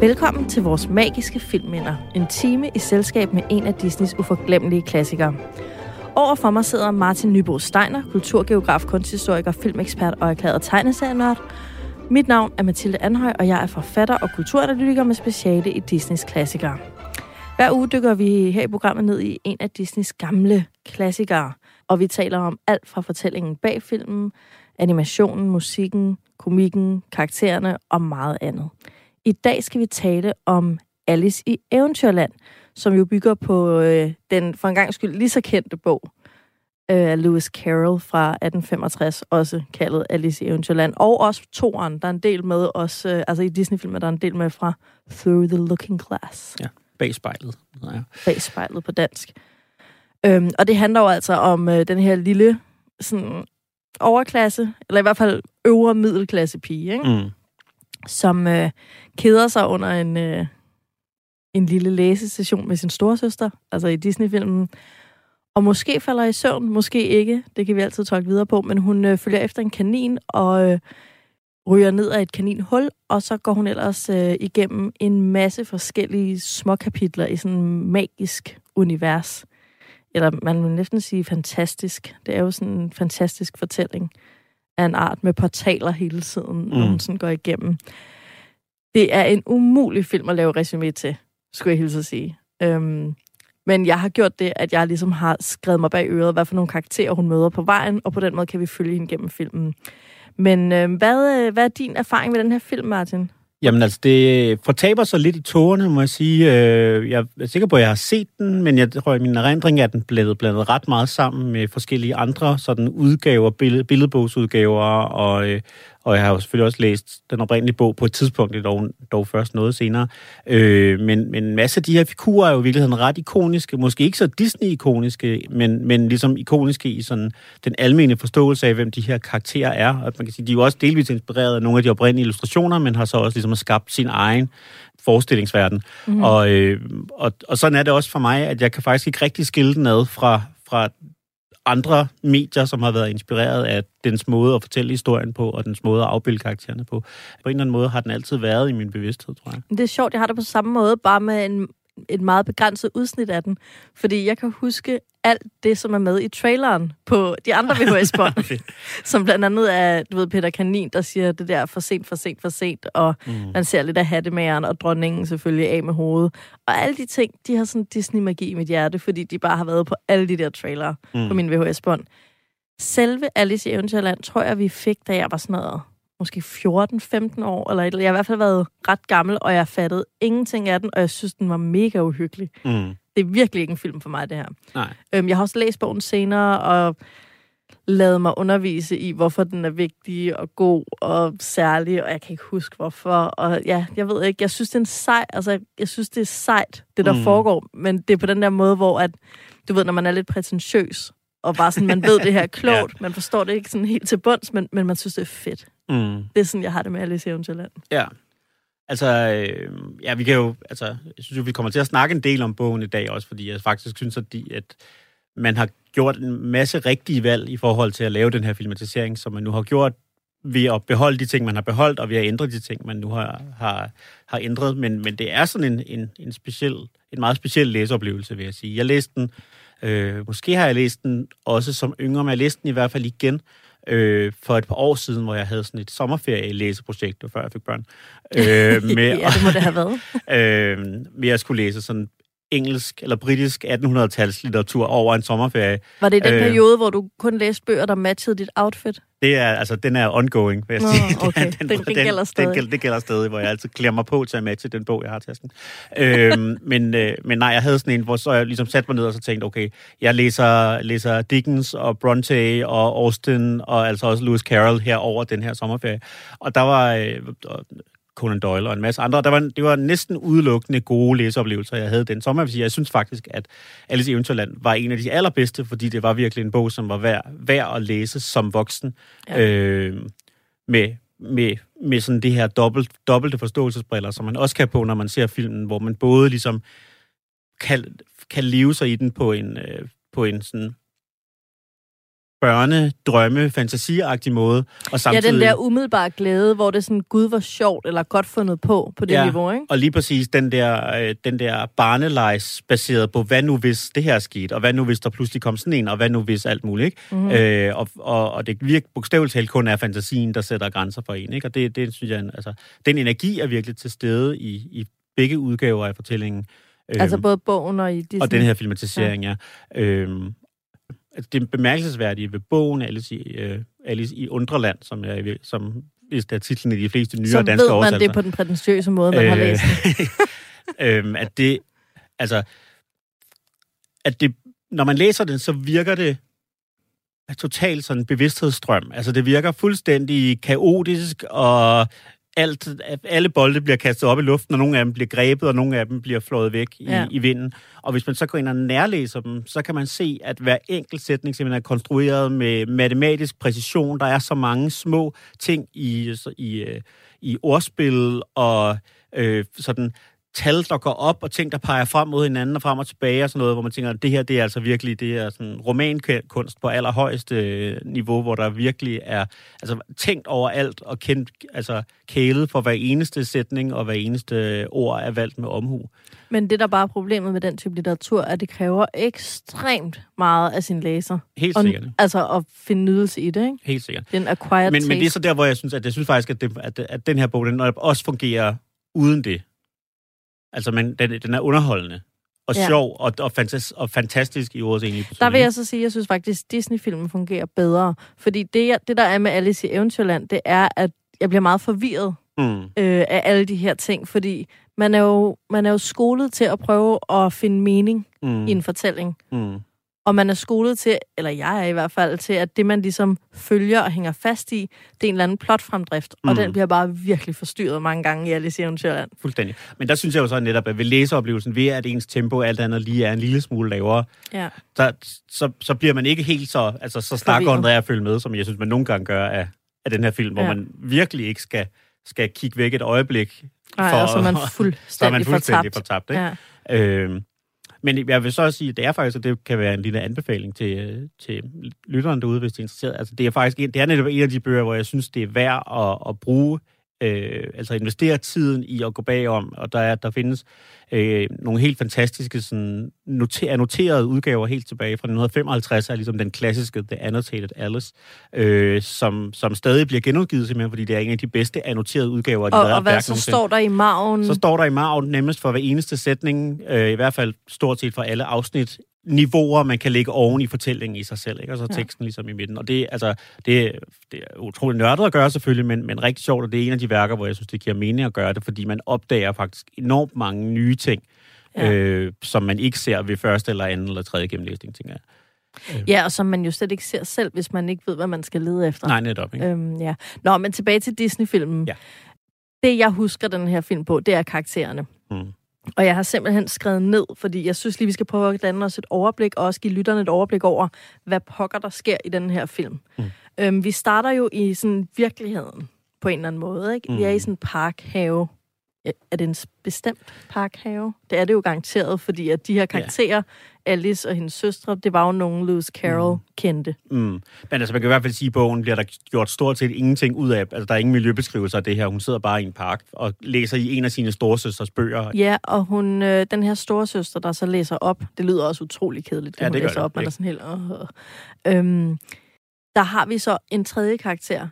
Velkommen til vores magiske filmminder. En time i selskab med en af Disneys uforglemmelige klassikere. Over for mig sidder Martin Nybo Steiner, kulturgeograf, kunsthistoriker, filmekspert og erklæret tegneserienørd. Mit navn er Mathilde Anhøj, og jeg er forfatter og kulturanalytiker med speciale i Disneys klassikere. Hver uge dykker vi her i programmet ned i en af Disneys gamle klassikere, og vi taler om alt fra fortællingen bag filmen, animationen, musikken, komikken, karaktererne og meget andet. I dag skal vi tale om Alice i Eventyrland, som jo bygger på øh, den for en gang skyld lige så kendte bog øh, af Lewis Carroll fra 1865, også kaldet Alice i Eventyrland. Og også toeren, der er en del med, også, øh, altså i Disney-filmer, der er en del med fra Through the Looking Glass. Ja, bag spejlet. Ja. Bag spejlet på dansk. Øhm, og det handler jo altså om øh, den her lille sådan, overklasse, eller i hvert fald øvre middelklasse pige, ikke? Mm som øh, keder sig under en, øh, en lille læsesession med sin storesøster, altså i Disney-filmen, og måske falder i søvn, måske ikke, det kan vi altid tolke videre på, men hun øh, følger efter en kanin og øh, ryger ned af et kaninhul, og så går hun ellers øh, igennem en masse forskellige små kapitler i sådan en magisk univers. Eller man vil næsten sige fantastisk. Det er jo sådan en fantastisk fortælling af en art med portaler hele tiden, mm. når hun sådan går igennem. Det er en umulig film at lave resume til, skulle jeg hilse at sige. Øhm, men jeg har gjort det, at jeg ligesom har skrevet mig bag øret, hvad for nogle karakterer hun møder på vejen, og på den måde kan vi følge hende gennem filmen. Men øh, hvad, hvad er din erfaring med den her film, Martin? Jamen altså, det fortaber sig lidt i tårerne, må jeg sige. Øh, jeg er sikker på, at jeg har set den, men jeg tror, at min erindring er, at den blevet blandet ret meget sammen med forskellige andre sådan udgaver, billed, billedbogsudgaver, og, øh, og jeg har jo selvfølgelig også læst den oprindelige bog på et tidspunkt, det dog, dog først noget senere. Øh, men, men en masse af de her figurer er jo i virkeligheden ret ikoniske, måske ikke så Disney-ikoniske, men, men ligesom ikoniske i sådan den almene forståelse af, hvem de her karakterer er. Og man kan sige, de er jo også delvis inspireret af nogle af de oprindelige illustrationer, men har så også ligesom skabt sin egen forestillingsverden. Mm. Og, øh, og, og sådan er det også for mig, at jeg kan faktisk ikke rigtig skille den ad fra, fra andre medier, som har været inspireret af dens måde at fortælle historien på, og dens måde at afbilde karaktererne på. På en eller anden måde har den altid været i min bevidsthed, tror jeg. Det er sjovt, jeg har det på samme måde, bare med en, et meget begrænset udsnit af den. Fordi jeg kan huske alt det, som er med i traileren på de andre VHS-bånd. som blandt andet er, du ved, Peter Kanin, der siger det der for sent, for sent, for sent. Og mm. man ser lidt af hattemageren og dronningen selvfølgelig af med hovedet. Og alle de ting, de har sådan Disney-magi i mit hjerte, fordi de bare har været på alle de der trailere mm. på min VHS-bånd. Selve Alice i Eventyrland tror jeg, vi fik, da jeg var sådan noget måske 14-15 år, eller et, jeg har i hvert fald været ret gammel, og jeg fattede ingenting af den, og jeg synes, den var mega uhyggelig. Mm. Det er virkelig ikke en film for mig, det her. Nej. Øhm, jeg har også læst bogen senere, og lavet mig undervise i, hvorfor den er vigtig og god og særlig, og jeg kan ikke huske hvorfor. Og ja, jeg ved ikke, jeg synes, det er en sej, altså, jeg synes, det er sejt, det der mm. foregår, men det er på den der måde, hvor at, du ved, når man er lidt prætentiøs, og bare sådan, man ved det her er klogt, ja. man forstår det ikke sådan helt til bunds, men, men man synes, det er fedt. Mm. Det er sådan, jeg har det med Alice i Eventyrland. Ja. Altså, øh, ja, vi kan jo, altså, jeg synes jo, vi kommer til at snakke en del om bogen i dag også, fordi jeg faktisk synes, at, de, at man har gjort en masse rigtige valg i forhold til at lave den her filmatisering, som man nu har gjort ved at beholde de ting, man har beholdt, og ved at ændre de ting, man nu har, har, har ændret. Men, men det er sådan en, en, en, speciel, en meget speciel læseoplevelse, vil jeg sige. Jeg læste den, øh, måske har jeg læst den også som yngre, men jeg læste den i hvert fald igen øh, for et par år siden, hvor jeg havde sådan et sommerferie-læseprojekt, før jeg fik børn. Øh, med, ja, det må det have været. øh, med at skulle læse sådan engelsk eller britisk 1800-tals litteratur over en sommerferie. Var det den øh, periode, hvor du kun læste bøger, der matchede dit outfit? Det er, altså, den er ongoing, vil jeg Nå, sige. Okay. Den, den, den, den gælder stadig. Den, det gælder stadig, hvor jeg altid klæder mig på til at matche den bog, jeg har tasken. øhm, men, øh, men nej, jeg havde sådan en, hvor så jeg ligesom satte mig ned og så tænkte, okay, jeg læser, læser Dickens og Bronte og Austen og altså også Lewis Carroll her over den her sommerferie. Og der var... Øh, Conan Doyle og en masse andre. Der var, det var næsten udelukkende gode læseoplevelser, jeg havde den sommer. Jeg, sige, jeg synes faktisk, at Alice i Eventyrland var en af de allerbedste, fordi det var virkelig en bog, som var værd, værd at læse som voksen. Ja. Øh, med, med, med sådan det her dobbelt, dobbelte forståelsesbriller, som man også kan på, når man ser filmen, hvor man både ligesom kan, kan leve sig i den på en, øh, på en sådan børne, drømme, fantasiagtig måde. Og samtidig, Ja, den der umiddelbare glæde, hvor det er sådan, gud var sjovt, eller godt fundet på, på det Ja. niveau, ikke? Og lige præcis den der, øh, den der barnelejs baseret på, hvad nu hvis det her skete, og hvad nu hvis der pludselig kom sådan en, og hvad nu hvis alt muligt. Ikke? Mhm. Mm-hmm. Øh, og, og, og det virker bogstaveligt talt kun er fantasien, der sætter grænser for en. Ikke? Og det, det synes jeg, altså, den energi er virkelig til stede i, i begge udgaver af fortællingen. Altså Øhm, både bogen og i Disney. og den her filmatisering, ja. ja. Øhm, altså, det bemærkelsesværdige ved bogen Alice i, øh, Alice i Undreland, som, jeg, som vist er titlen i de fleste nyere Så danske ved man oversættelser. det på den prætentiøse måde, man øh. har læst øhm, at det, altså, at det, når man læser den, så virker det totalt sådan en bevidsthedsstrøm. Altså, det virker fuldstændig kaotisk, og alt, alle bolde bliver kastet op i luften, og nogle af dem bliver grebet, og nogle af dem bliver flået væk i, Ja. i vinden. Og hvis man så går ind og nærlæser dem, så kan man se, at hver enkelt sætning simpelthen er konstrueret med matematisk præcision. Der er så mange små ting i, i, øh, i ordspil og øh, sådan tal, der går op, og ting, der peger frem mod hinanden og frem og tilbage og sådan noget, hvor man tænker, at det her, det er altså virkelig, det er sådan romankunst på allerhøjeste øh, niveau, hvor der virkelig er altså, tænkt over alt og kendt, altså kælet for hver eneste sætning og hver eneste ord er valgt med omhu. Men det, der bare er problemet med den type litteratur, er, at det kræver ekstremt meget af sin læser. Helt Og, sikkert. altså at finde nydelse i det, ikke? Helt sikkert. Det er en acquired Men, men det er taste. så der, hvor jeg synes, at jeg synes faktisk, at, det, at, at den her bog, den også fungerer uden det. Altså, men den, den er underholdende og Ja. sjov og, og, fantas, og fantastisk i ordets egentlige Der vil jeg så sige, at jeg synes faktisk, at Disney-filmen fungerer bedre. Fordi det, det, der er med Alice i Eventyrland, det er, at jeg bliver meget forvirret Mm, øh, af alle de her ting. Fordi man er, jo, man er jo skolet til at prøve at finde mening mm. i en fortælling. mm. Og man er skolet til, eller jeg er i hvert fald, til at det, man ligesom følger og hænger fast i, det er en eller anden plotfremdrift. Mm. Og den bliver bare virkelig forstyrret mange gange i Alice i Eventyrland. Fuldstændig. Men der synes jeg jo så netop, at ved læseoplevelsen, ved at ens tempo alt andet lige er en lille smule lavere, Ja. der, så, så bliver man ikke helt så, altså, så stakåndret af at følge med, som jeg synes, man nogle gange gør af, af den her film, hvor Ja. man virkelig ikke skal, skal kigge væk et øjeblik. Nej, For- og så er man så er fuldstændig, man fuldstændig fortabt. fortabt. ikke? Ja. Øhm, men jeg vil så også sige, at det er faktisk, at det kan være en lille anbefaling til, øh, til lytteren derude, hvis de er interesseret. Altså, det er faktisk en, det er netop en af de bøger, hvor jeg synes, det er værd at, at bruge, øh, altså investere tiden i at gå bagom, og der, er, der findes øh, nogle helt fantastiske sådan, noter, annoterede udgaver helt tilbage fra 1955, er ligesom den klassiske The Annotated Alice, øh, som, som stadig bliver genudgivet simpelthen, fordi det er en af de bedste annoterede udgaver, af de Og, og hvad så nogensinde. står der i maven? Så står der i maven nemmest for hver eneste sætning, øh, i hvert fald stort set for alle afsnit, niveauer, man kan lægge oven i fortællingen i sig selv, ikke? og så Ja. teksten ligesom i midten. Og det, altså, det, det er utroligt nørdet at gøre selvfølgelig, men, men rigtig sjovt, og det er en af de værker, hvor jeg synes, det giver mening at gøre det, fordi man opdager faktisk enormt mange nye ting, Ja. ja. øh, som man ikke ser ved første eller anden eller tredje gennemlæsning, tænker jeg. Ja, og som man jo slet ikke ser selv, hvis man ikke ved, hvad man skal lede efter. Nej, netop. Ikke? Øhm, ja. Nå, men tilbage til Disney-filmen. Ja. Det, jeg husker den her film på, det er karaktererne. Mm. Og jeg har simpelthen skrevet ned, fordi jeg synes lige, vi skal prøve at danne os et overblik, og også give lytterne et overblik over, hvad pokker der sker i den her film. Mm. Øhm, vi starter jo i sådan virkeligheden, på en eller anden måde. Ikke? Vi er i Mm. sådan en parkhave. Ja, Er det en bestemt parkhave? Det er det jo garanteret, fordi at de her karakterer, Alice og hendes søstre, det var jo nogen, Lewis Carroll mm. kendte. Mm. Men altså, man kan i hvert fald sige, at i bogen bliver der gjort stort set ingenting ud af. Altså, der er ingen miljøbeskrivelser af det her. Hun sidder bare i en park og læser i en af sine storesøsters bøger. Ja, og hun, øh, den her store søster, der så læser op, det lyder også utrolig kedeligt, det Ja, hun det gør læser det, op, man er sådan helt... Øh, øhm, der har vi så en tredje karakter,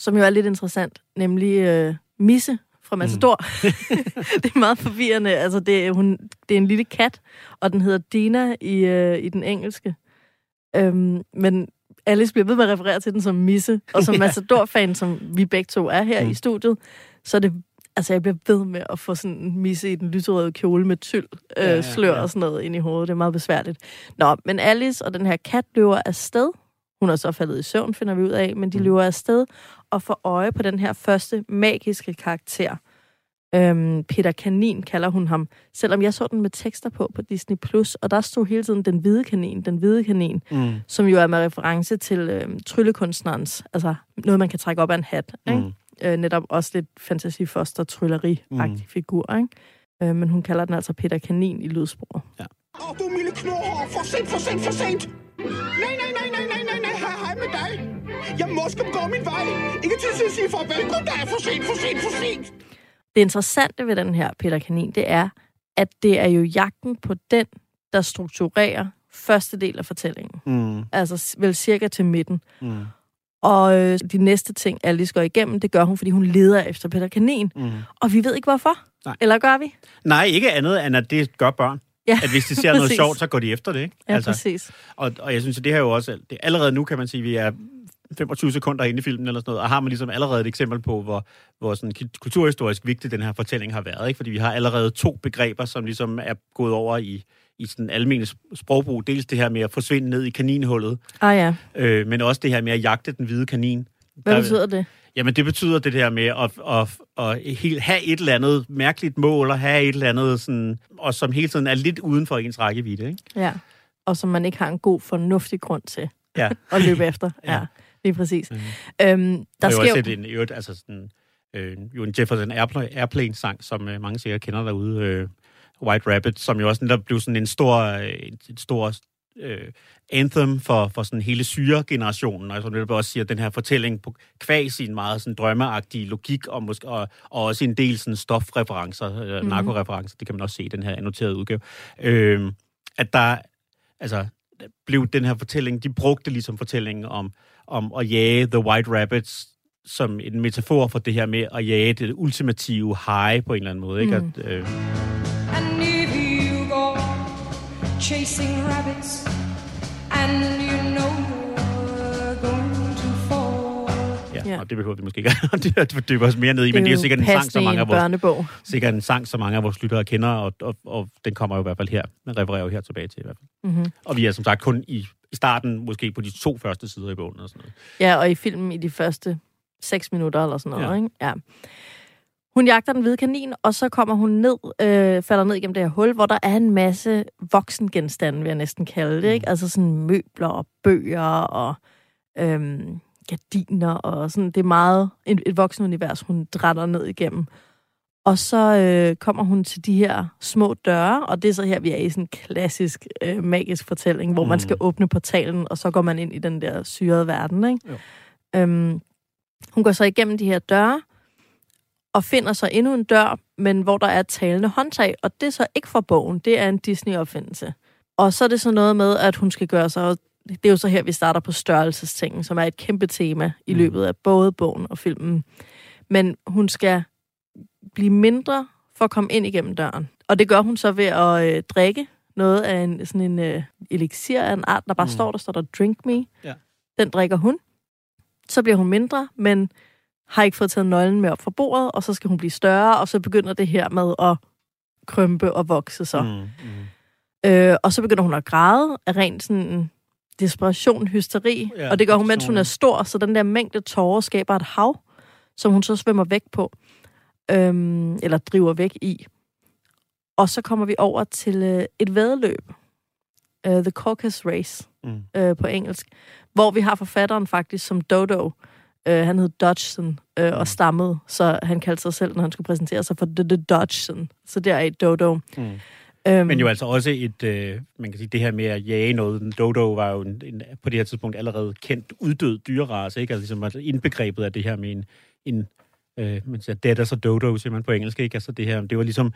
som jo er lidt interessant, nemlig øh, Misse fra Matador. Mm. det er meget forvirrende. Altså, det, er, hun, det er en lille kat, og den hedder Dina i, øh, i den engelske. Øhm, men Alice bliver ved med at referere til den som Misse, og som Matador-fan, som vi begge to er her mm. Mm. i studiet, så er det altså, jeg bliver ved med at få sådan en misse i den lyserøde kjole med tyld, øh, ja, slør ja. og sådan noget ind i hovedet. Det er meget besværligt. Nå, men Alice og den her kat løber afsted. Hun er så faldet i søvn, finder vi ud af, men de Mm. løber afsted og får øje på den her første magiske karakter. Øhm, Peter Kanin kalder hun ham, selvom jeg så den med tekster på på Disney+, Plus, og der stod hele tiden den hvide kanin, den hvide kanin, Mm. som jo er med reference til øhm, tryllekunstnerens, altså noget, man kan trække op af en hat, ikke? Mm. øh, netop også lidt fantasifoster trylleri Mm. figur, ikke? Øh, men hun kalder den altså Peter Kanin i lydsporet. Åh, du milde knurrer! For sent, for sent, for sent! Nej, nej, nej, nej, nej, nej, her med dig? Jeg må skal gå min vej. Ikke til at sige farvel. Goddag, for sent, for sent, for sent. Det interessante ved den her Peter Kanin, det er, at det er jo jagten på den, der strukturerer første del af fortællingen. Mm, Altså vel cirka til midten. mm, Og øh, de næste ting, Alice går igennem, det gør hun, fordi hun leder efter Peter Kanin. mm. Og vi ved ikke hvorfor. Nej. Eller gør vi? Nej, ikke andet end, at det gør børn. Ja, At hvis de ser noget sjovt, så går de efter det, ikke? Ja, altså. præcis. Og, og jeg synes, at det her jo også... Det, allerede nu kan man sige, at vi er 25 sekunder inde i filmen eller sådan noget, og har man ligesom allerede et eksempel på, hvor, hvor sådan kulturhistorisk vigtig den her fortælling har været. Ikke? Fordi vi har allerede to begreber, som ligesom er gået over i, i sådan almindelig sprogbrug. Dels det her med at forsvinde ned i kaninhullet, Ah ja, øh, men også det her med at jagte den hvide kanin. Hvad Der- betyder det? Jamen, det betyder det der med at, at, at helt, have et eller andet mærkeligt mål, og have et eller andet, sådan, og som hele tiden er lidt uden for ens rækkevidde. Ikke? Ja. Og som man ikke har en god, fornuftig grund til Ja. at løbe efter. Ja. ja. lige præcis. Mhm. Øhm, der er jo sker også jo... en, øvrigt, altså sådan, øh, jo en Jefferson Airplane, Airplane-sang, som øh, mange sikkert kender derude, øh, White Rabbit, som jo også netop blev sådan en stor, øh, en stor øh, anthem for, for sådan hele syre-generationen, og som netop også siger, at den her fortælling på kvæg sin meget sådan drømmeagtige logik, og, måske, og, og også en del sådan stofreferencer, øh, Mhm. mm-hmm. narkoreferencer, det kan man også se i den her annoterede udgave, øh, at der, altså, blev den her fortælling, de brugte ligesom fortællingen om, om at jage The White Rabbits som en metafor for det her med at jage det ultimative high på en eller anden måde. Ikke? Mm. At, øh, chasing rabbits, and you know you're going to fall. ja, Ja. og det behøver vi måske ikke at fordybe os mere ned i, men det er jo sikkert en sang, som mange af vores, børnebog. sikkert en sang, som mange af vores lyttere kender, og, og, og den kommer jo i hvert fald her, den refererer jo her tilbage til i hvert fald. Mm-hmm. Og vi er som sagt kun i, i starten, måske på de to første sider i bogen og sådan noget. Ja, og i filmen i de første seks minutter eller sådan noget, ja. ikke? Ja. Hun jagter den hvide kanin, og så kommer hun ned, øh, falder ned igennem det her hul, hvor der er en masse voksengenstande, vil jeg næsten kalde det, ikke? Altså sådan møbler og bøger og øhm, gardiner og sådan. Det er meget et, et voksenunivers, hun drætter ned igennem. Og så øh, kommer hun til de her små døre, og det er så her, vi er i sådan en klassisk øh, magisk fortælling, hvor mm. man Mm. skal åbne portalen, og så går man ind i den der syrede verden, ikke? Jo. Øhm, hun går så igennem de her døre, og finder så endnu en dør, men hvor der er et talende håndtag, og det er så ikke fra bogen, det er en Disney-opfindelse. Og så er det så noget med, at hun skal gøre sig, det er jo så her, vi starter på størrelsestingen, som er et kæmpe tema i Mm. løbet af både bogen og filmen. Men hun skal blive mindre for at komme ind igennem døren. Og det gør hun så ved at øh, drikke noget af en, sådan en øh, elixir af en art, der bare Mm. mm. står, der står der drink me. Ja. Den drikker hun. Så bliver hun mindre, men har ikke fået taget nøglen med op fra bordet, og så skal hun blive større, og så begynder det her med at krympe og vokse så. Mm. Mm. Øh, og så begynder hun at græde af rent sådan desperation, hysteri, Ja, og det gør hun, mens hun er stor, så den der mængde tårer skaber et hav, som hun så svømmer væk på, øhm, eller driver væk i. Og så kommer vi over til øh, et vedløb, uh, The Caucasus Race Mm. øh, på engelsk, hvor vi har forfatteren faktisk som Dodo. Øh, han hed Dodgson øh, Mm. og stammede, så han kaldte sig selv, når han skulle præsentere sig, for The, The Dodgson. Så der er et Dodo. Mm. Øhm, Men jo altså også et, øh, man kan sige, det her med at jage noget. En dodo var jo en, en, på det her tidspunkt allerede kendt uddød dyrerace, ikke? Altså ligesom altså indbegrebet af det her med en, en øh, man siger, dead as a dodo, siger man på engelsk, ikke? Altså det her, det var ligesom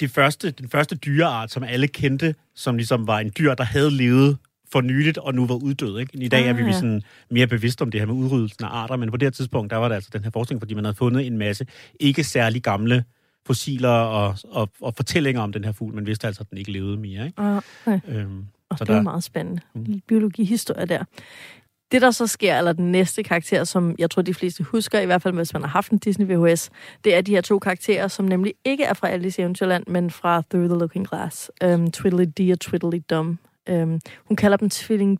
det første, den første dyreart, som alle kendte, som ligesom var en dyr, der havde levet for nyligt, og nu var uddød. Ikke? I dag er vi Ah, ja. sådan mere bevidste om det her med udryddelsen af arter, men på det her tidspunkt, der var der altså den her forskning, fordi man havde fundet en masse ikke særlig gamle fossiler og, og, og fortællinger om den her fugl, men vidste altså, at den ikke levede mere. Ikke? Ah, okay. Øhm, Og Så det er der- meget spændende. Mm. Biologihistorie der. Det, der så sker, eller den næste karakter, som jeg tror, de fleste husker, i hvert fald hvis man har haft en Disney VHS, det er de her to karakterer, som nemlig ikke er fra Alice i Eventyrland, men fra Through the Looking Glass. Um, Twiddly-Dee og Twiddly-Dum. Um, hun kalder dem Tvilling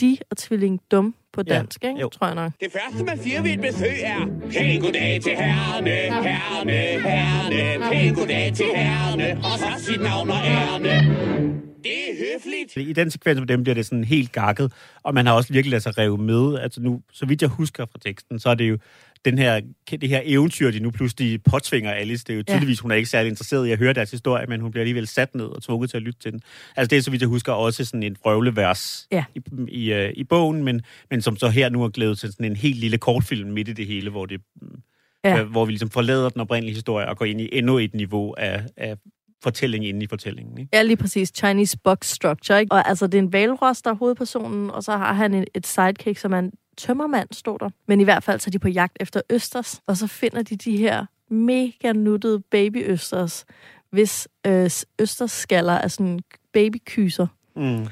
de og Tvilling Dum på Ja, dansk, ikke? jo. tror jeg nok. Det første, man siger ved et besøg er, pæn goddag til herrene, herrene, herrene, pæn goddag til herrene, og så sit navn og ærne. Det er høfligt. I den sekvens med dem bliver det sådan helt gakket, og man har også virkelig ladet sig rive med. Altså nu, så vidt jeg husker fra teksten, så er det jo den her, det her eventyr, de nu pludselig påtvinger Alice. Det er jo Ja. tydeligvis, hun er ikke særlig interesseret i at høre deres historie, men hun bliver alligevel sat ned og tvunget til at lytte til den. Altså det er, så vidt jeg husker, også sådan en vrøvlevers Ja. i, i, øh, i bogen, men, men som så her nu er glædet til sådan en helt lille kortfilm midt i det hele, hvor, det, Ja. ja. hvor vi ligesom forlader den oprindelige historie og går ind i endnu et niveau af, af fortælling inde i fortællingen. Ikke? Ja, lige præcis. Chinese box structure, ikke? Og altså, det er en valros, der er hovedpersonen, og så har han en, et sidekick, som er en tømmermand, stod der. Men i hvert fald så er de på jagt efter østers, og så finder de de her mega nuttede baby-østers, hvis øh, østersskaller er sådan babykyser. Mm.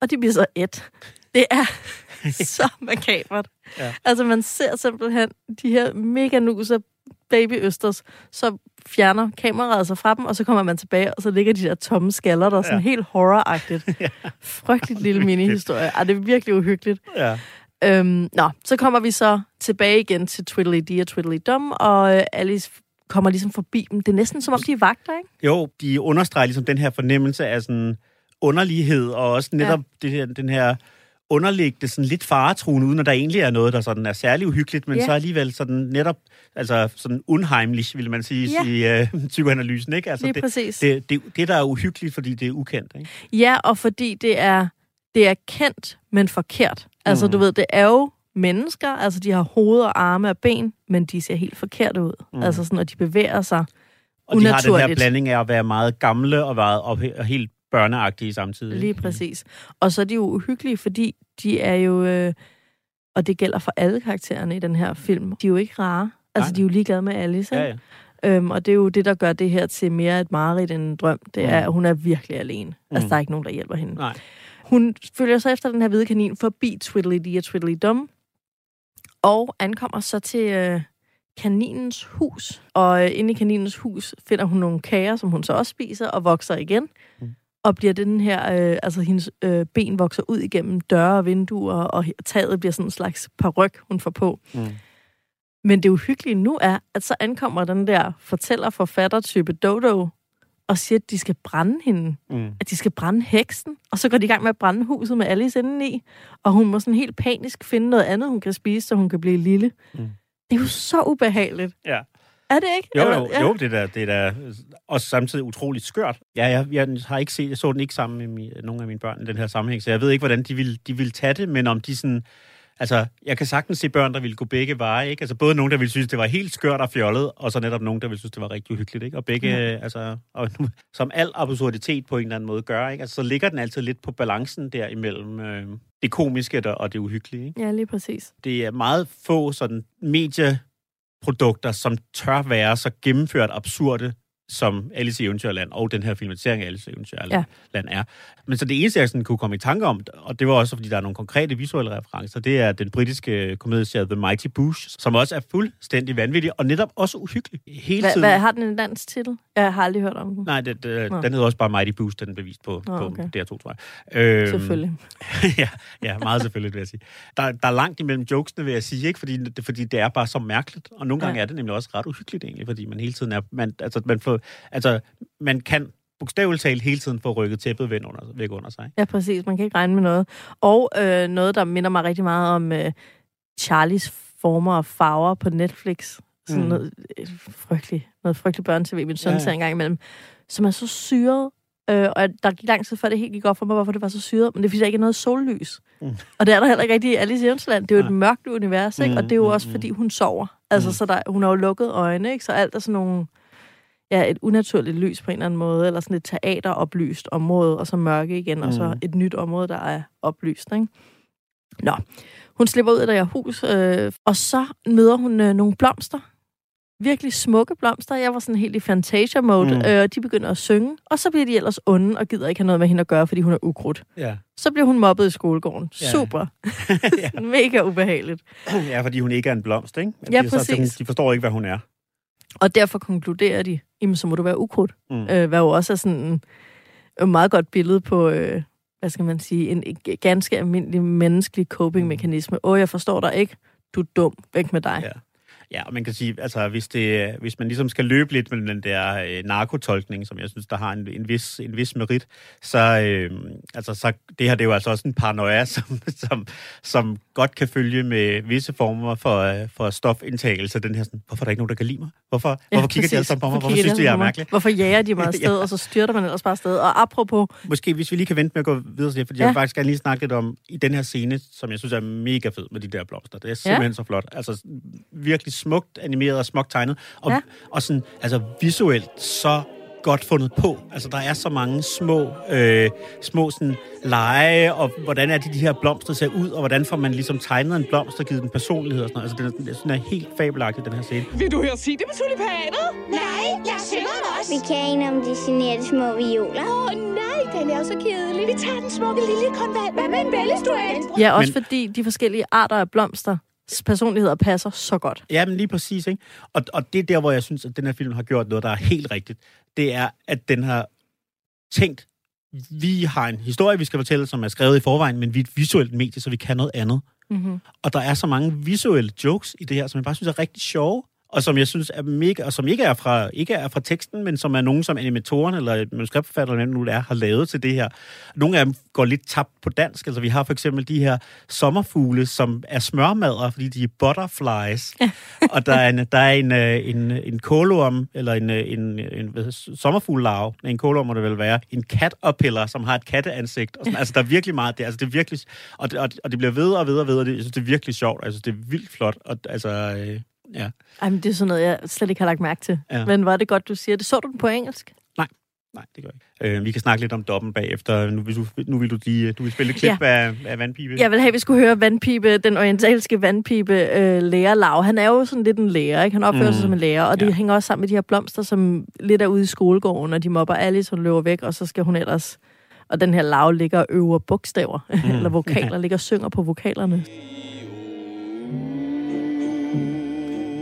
Og de bliver så et. Det er så makabert. Ja. Altså, man ser simpelthen de her mega nuser babyøsters, så fjerner kameraet sig fra dem, og så kommer man tilbage, og så ligger de der tomme skaller, der er sådan Ja. helt horroragtigt. Frygteligt lille mini-historie. Ej, det er virkelig uhyggeligt. Ja. Øhm, nå, så kommer vi så tilbage igen til Twiddly og Twiddly Dum, og øh, Alice kommer ligesom forbi dem. Det er næsten som om, de er vagter, ikke? Jo, de understreger ligesom den her fornemmelse af sådan underlighed, og også netop ja. det her, den her underliggende, sådan lidt faretruende, uden at der egentlig er noget, der sådan er særlig uhyggeligt, men Ja. så alligevel sådan netop, altså sådan unheimlich, vil man sige, Ja. i øh, psykoanalysen, ikke? Altså Lige det, præcis. det, det, det, der er uhyggeligt, fordi det er ukendt, ikke? Ja, og fordi det er, det er kendt, men forkert. Altså, Mm. du ved, det er jo mennesker, altså de har hoved og arme og ben, men de ser helt forkert ud. Mm. Altså sådan, og de bevæger sig. Og de har den her blanding af at være meget gamle og, være, og helt børneagtige samtidig. Lige præcis. Og så er de jo uhyggelige, fordi de er jo, øh, og det gælder for alle karaktererne i den her film, de er jo ikke rare. Altså, Nej. de er jo ligeglade med Alice, Ja, ikke? ja. Øhm, og det er jo det, der gør det her til mere et mareridt end en drøm. Det er, Mm. at hun er virkelig alene. Altså, Mm. der er ikke nogen, der hjælper hende. Nej. Hun følger så efter den her hvide kanin forbi Twiddly og Twiddly Dum, og ankommer så til øh, kaninens hus. Og øh, inde i kaninens hus finder hun nogle kager, som hun så også spiser, og vokser igen. Mm. Og bliver den her, øh, altså hendes øh, ben vokser ud igennem døre og vinduer, og taget bliver sådan en slags paryk, hun får på. Mm. Men det uhyggelige nu er, at så ankommer den der fortæller-forfatter-type Dodo, og siger, at de skal brænde hende Mm. at de skal brænde heksen, og så går de i gang med at brænde huset med Alice indeni, og hun må sådan helt panisk finde noget andet, hun kan spise, så hun kan blive lille. Mm. Det er jo så ubehageligt. Ja. Er det ikke? Jo, jo, jo det, er da, det er da også samtidig utroligt skørt. Ja, jeg, jeg har ikke set, jeg så den ikke sammen med mi, nogle af mine børn i den her sammenhæng, så jeg ved ikke, hvordan de vil, de vil tage det, men om de sådan... Altså, jeg kan sagtens se børn, der ville gå begge veje, ikke? Altså, både nogen, der ville synes, det var helt skørt og fjollet, og så netop nogen, der ville synes, det var rigtig uhyggeligt, ikke? Og begge, Ja. ja. altså... Og nu, som al absurditet på en eller anden måde gør, ikke? Altså, så ligger den altid lidt på balancen der imellem øh, det komiske der, og det uhyggelige, ikke? Ja, lige præcis. det er meget få sådan medieprodukter, som tør være så gennemført absurde, som Alice i Eventyrland og den her filmatisering af Alice i Eventyrland Ja. er. Men så det eneste, jeg sådan kunne komme i tanke om, og det var også, fordi der er nogle konkrete visuelle referencer, det er den britiske komedieserie The Mighty Boosh, som også er fuldstændig vanvittig, og netop også uhyggelig. Hele Hvad, tiden. hvad har den en dansk titel? Jeg har aldrig hørt om den. Nej, det, det, Nå. den hedder også bare Mighty Boost, den er bevist på, Nå, på okay. DR2, tror jeg. Øhm, Selvfølgelig. ja, ja, meget selvfølgelig, vil jeg sige. Der, der er langt imellem jokesene, vil jeg sige, ikke? Fordi, det, fordi det er bare så mærkeligt. Og nogle gange Ja. er det nemlig også ret uhyggeligt, egentlig, fordi man hele tiden er... Man, altså, man, får, altså, man kan bogstaveligt talt hele tiden få rykket tæppet væk under, væk under sig. Ja, præcis. Man kan ikke regne med noget. Og øh, noget, der minder mig rigtig meget om øh, Charlies former og farver på Netflix. Sådan Mm. noget øh, frygteligt, noget frygteligt børne-tv, min søn Ja, ja, ja. ser en gang imellem, som er så syret. Øh, og der gik lang tid før det helt gik op for mig, hvorfor det var så syret. Men det er fordi, der ikke er noget sollys. Mm. Og det er der heller ikke rigtig i Alice i Eventyrland. Det er jo et Nej. mørkt univers, ikke? Mm, Og det er jo mm, også, mm. fordi hun sover. Altså, Mm. så der, hun har jo lukket øjne, ikke? Så alt er sådan nogle... Ja, et unaturligt lys på en eller anden måde, eller sådan et teateroplyst område, og så mørke igen, og så Mm. et nyt område, der er oplyst, ikke? Nå, hun slipper ud af det her hus, øh, og så møder hun øh, nogle blomster. Virkelig smukke blomster. Jeg var sådan helt i Fantasia-mode, Mm. øh, og de begynder at synge. Og så bliver de ellers onde, og gider ikke have noget med hende at gøre, fordi hun er ukrudt. Ja. Så bliver hun mobbet i skolegården. Ja. Super. ja. Mega ubehageligt. ja, fordi hun ikke er en blomst, ikke? Ja, De er så- præcis. de forstår ikke, hvad hun er. Og derfor konkluderer de, jamen så må du være ukrudt. Mm. Øh, hvad jo også er sådan en, et meget godt billede på, øh, hvad skal man sige, en, en ganske almindelig menneskelig coping-mekanisme. Åh, jeg forstår dig ikke. Du er dum. Væk med dig. Ja. Ja, og man kan sige, altså hvis, det, hvis man ligesom skal løbe lidt med den der øh, narkotolkning, som jeg synes, der har en, en, vis, en vis merit, så, øh, altså, så det her det er jo altså også en paranoia, som, som, som godt kan følge med visse former for, øh, for stofindtagelse. Den her sådan, hvorfor er der ikke nogen, der kan lide mig? Hvorfor, ja, hvorfor kigger de alle sammen på mig? Hvorfor synes de, jeg er mærkelig? Hvorfor jager de mig afsted, Ja. og så styrter man ellers bare afsted? Og apropos, Måske hvis vi lige kan vente med at gå videre til det, fordi. Ja. jeg vil faktisk gerne lige snakke lidt om i den her scene, som jeg synes er mega fed med de der blomster. Det er simpelthen ja. så flot. Altså virkelig smukt animeret og smukt tegnet. Og, ja. Og sådan, altså visuelt så godt fundet på. Altså der er så mange små, øh, små sådan lege, og hvordan er det, de her blomster ser ud, og hvordan får man ligesom tegnet en blomst og givet den personlighed og sådan noget. Altså den er, den er helt fabelagtig, den her scene. Vil du høre sige det med tulipaner? Nej, jeg synger også. Vi kan en om de generede små violer. Åh oh, nej, den er så kedelig. Vi tager den smukke lille konval. Hvad med en bællestuet? ja, også Men... fordi de forskellige arter af blomster personligheder passer så godt. Ja, men lige præcis, ikke? Og, og det er der, hvor jeg synes, at den her film har gjort noget, der er helt rigtigt. Det er, at den har tænkt, vi har en historie, vi skal fortælle, som er skrevet i forvejen, men vi er et visuelt medie, så vi kan noget andet. Mm-hmm. Og der er så mange visuelle jokes i det her, som jeg bare synes er rigtig sjove, og som jeg synes er mega, og som ikke er fra, ikke er fra teksten, men som er nogen, som animatoren eller manuskriptforfatteren, eller nu det er, har lavet til det her. Nogle af dem går lidt tabt på dansk. Altså, vi har for eksempel de her sommerfugle, som er smørmadder, fordi de er butterflies. og der er en, der er en, øh, en, en kålorm, eller en, øh, en, en hvad sommerfuglelarve, en kålorm må det vel være, en caterpillar, som har et katteansigt. Og sådan, altså, der er virkelig meget der. Altså, det er virkelig, og, det, og, og det bliver ved og ved og ved, og det, jeg synes, det er virkelig sjovt. Altså, det er vildt flot. Og, altså, øh, ja. Ej, men det er sådan noget, jeg slet ikke har lagt mærke til. Ja. Ja. Men var det godt, du siger det. Så du den på engelsk? Nej, det gør jeg ikke. Øh, vi kan snakke lidt om doppen bagefter. Nu vil du, nu vil du lige du vil spille et klip ja. af, af vandpibe. Jeg vil have, at vi skulle høre vandpipe, den orientalske vandpipe øh, lærer Lav. Han er jo sådan lidt en lærer, ikke? Han opfører mm. sig som en lærer, og det Ja. ja. hænger også sammen med de her blomster, som lidt er ude i skolegården, og de mobber Alice, hun løber væk, og så skal hun ellers... Og den her Lav ligger og øver bogstaver, mm. eller vokaler, ligger og synger på vokalerne.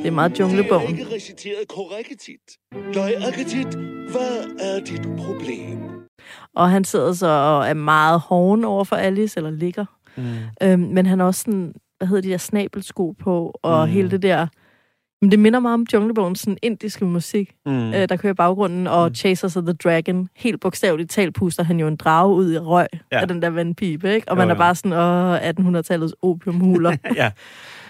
Det er meget junglebogen. ikke reciteret korrektigt. Løjagtigt, hvad er dit problem? Og han sidder så og er meget hoven over for Alice, eller ligger. Mm. Øhm, men han har også sådan, hvad hedder de der snabelsko på, og Mm. hele det der... Men det minder meget om Junglebogen, sådan indiske musik, Mm. øh, der kører i baggrunden, og Mm. Chasers of the Dragon. Helt bogstaveligt talt puster han jo en drage ud i røg Ja. af den der vandpibe, ikke? Og Jo, man er jo. bare sådan, åh, 1800-tallets opiumhuler. ja.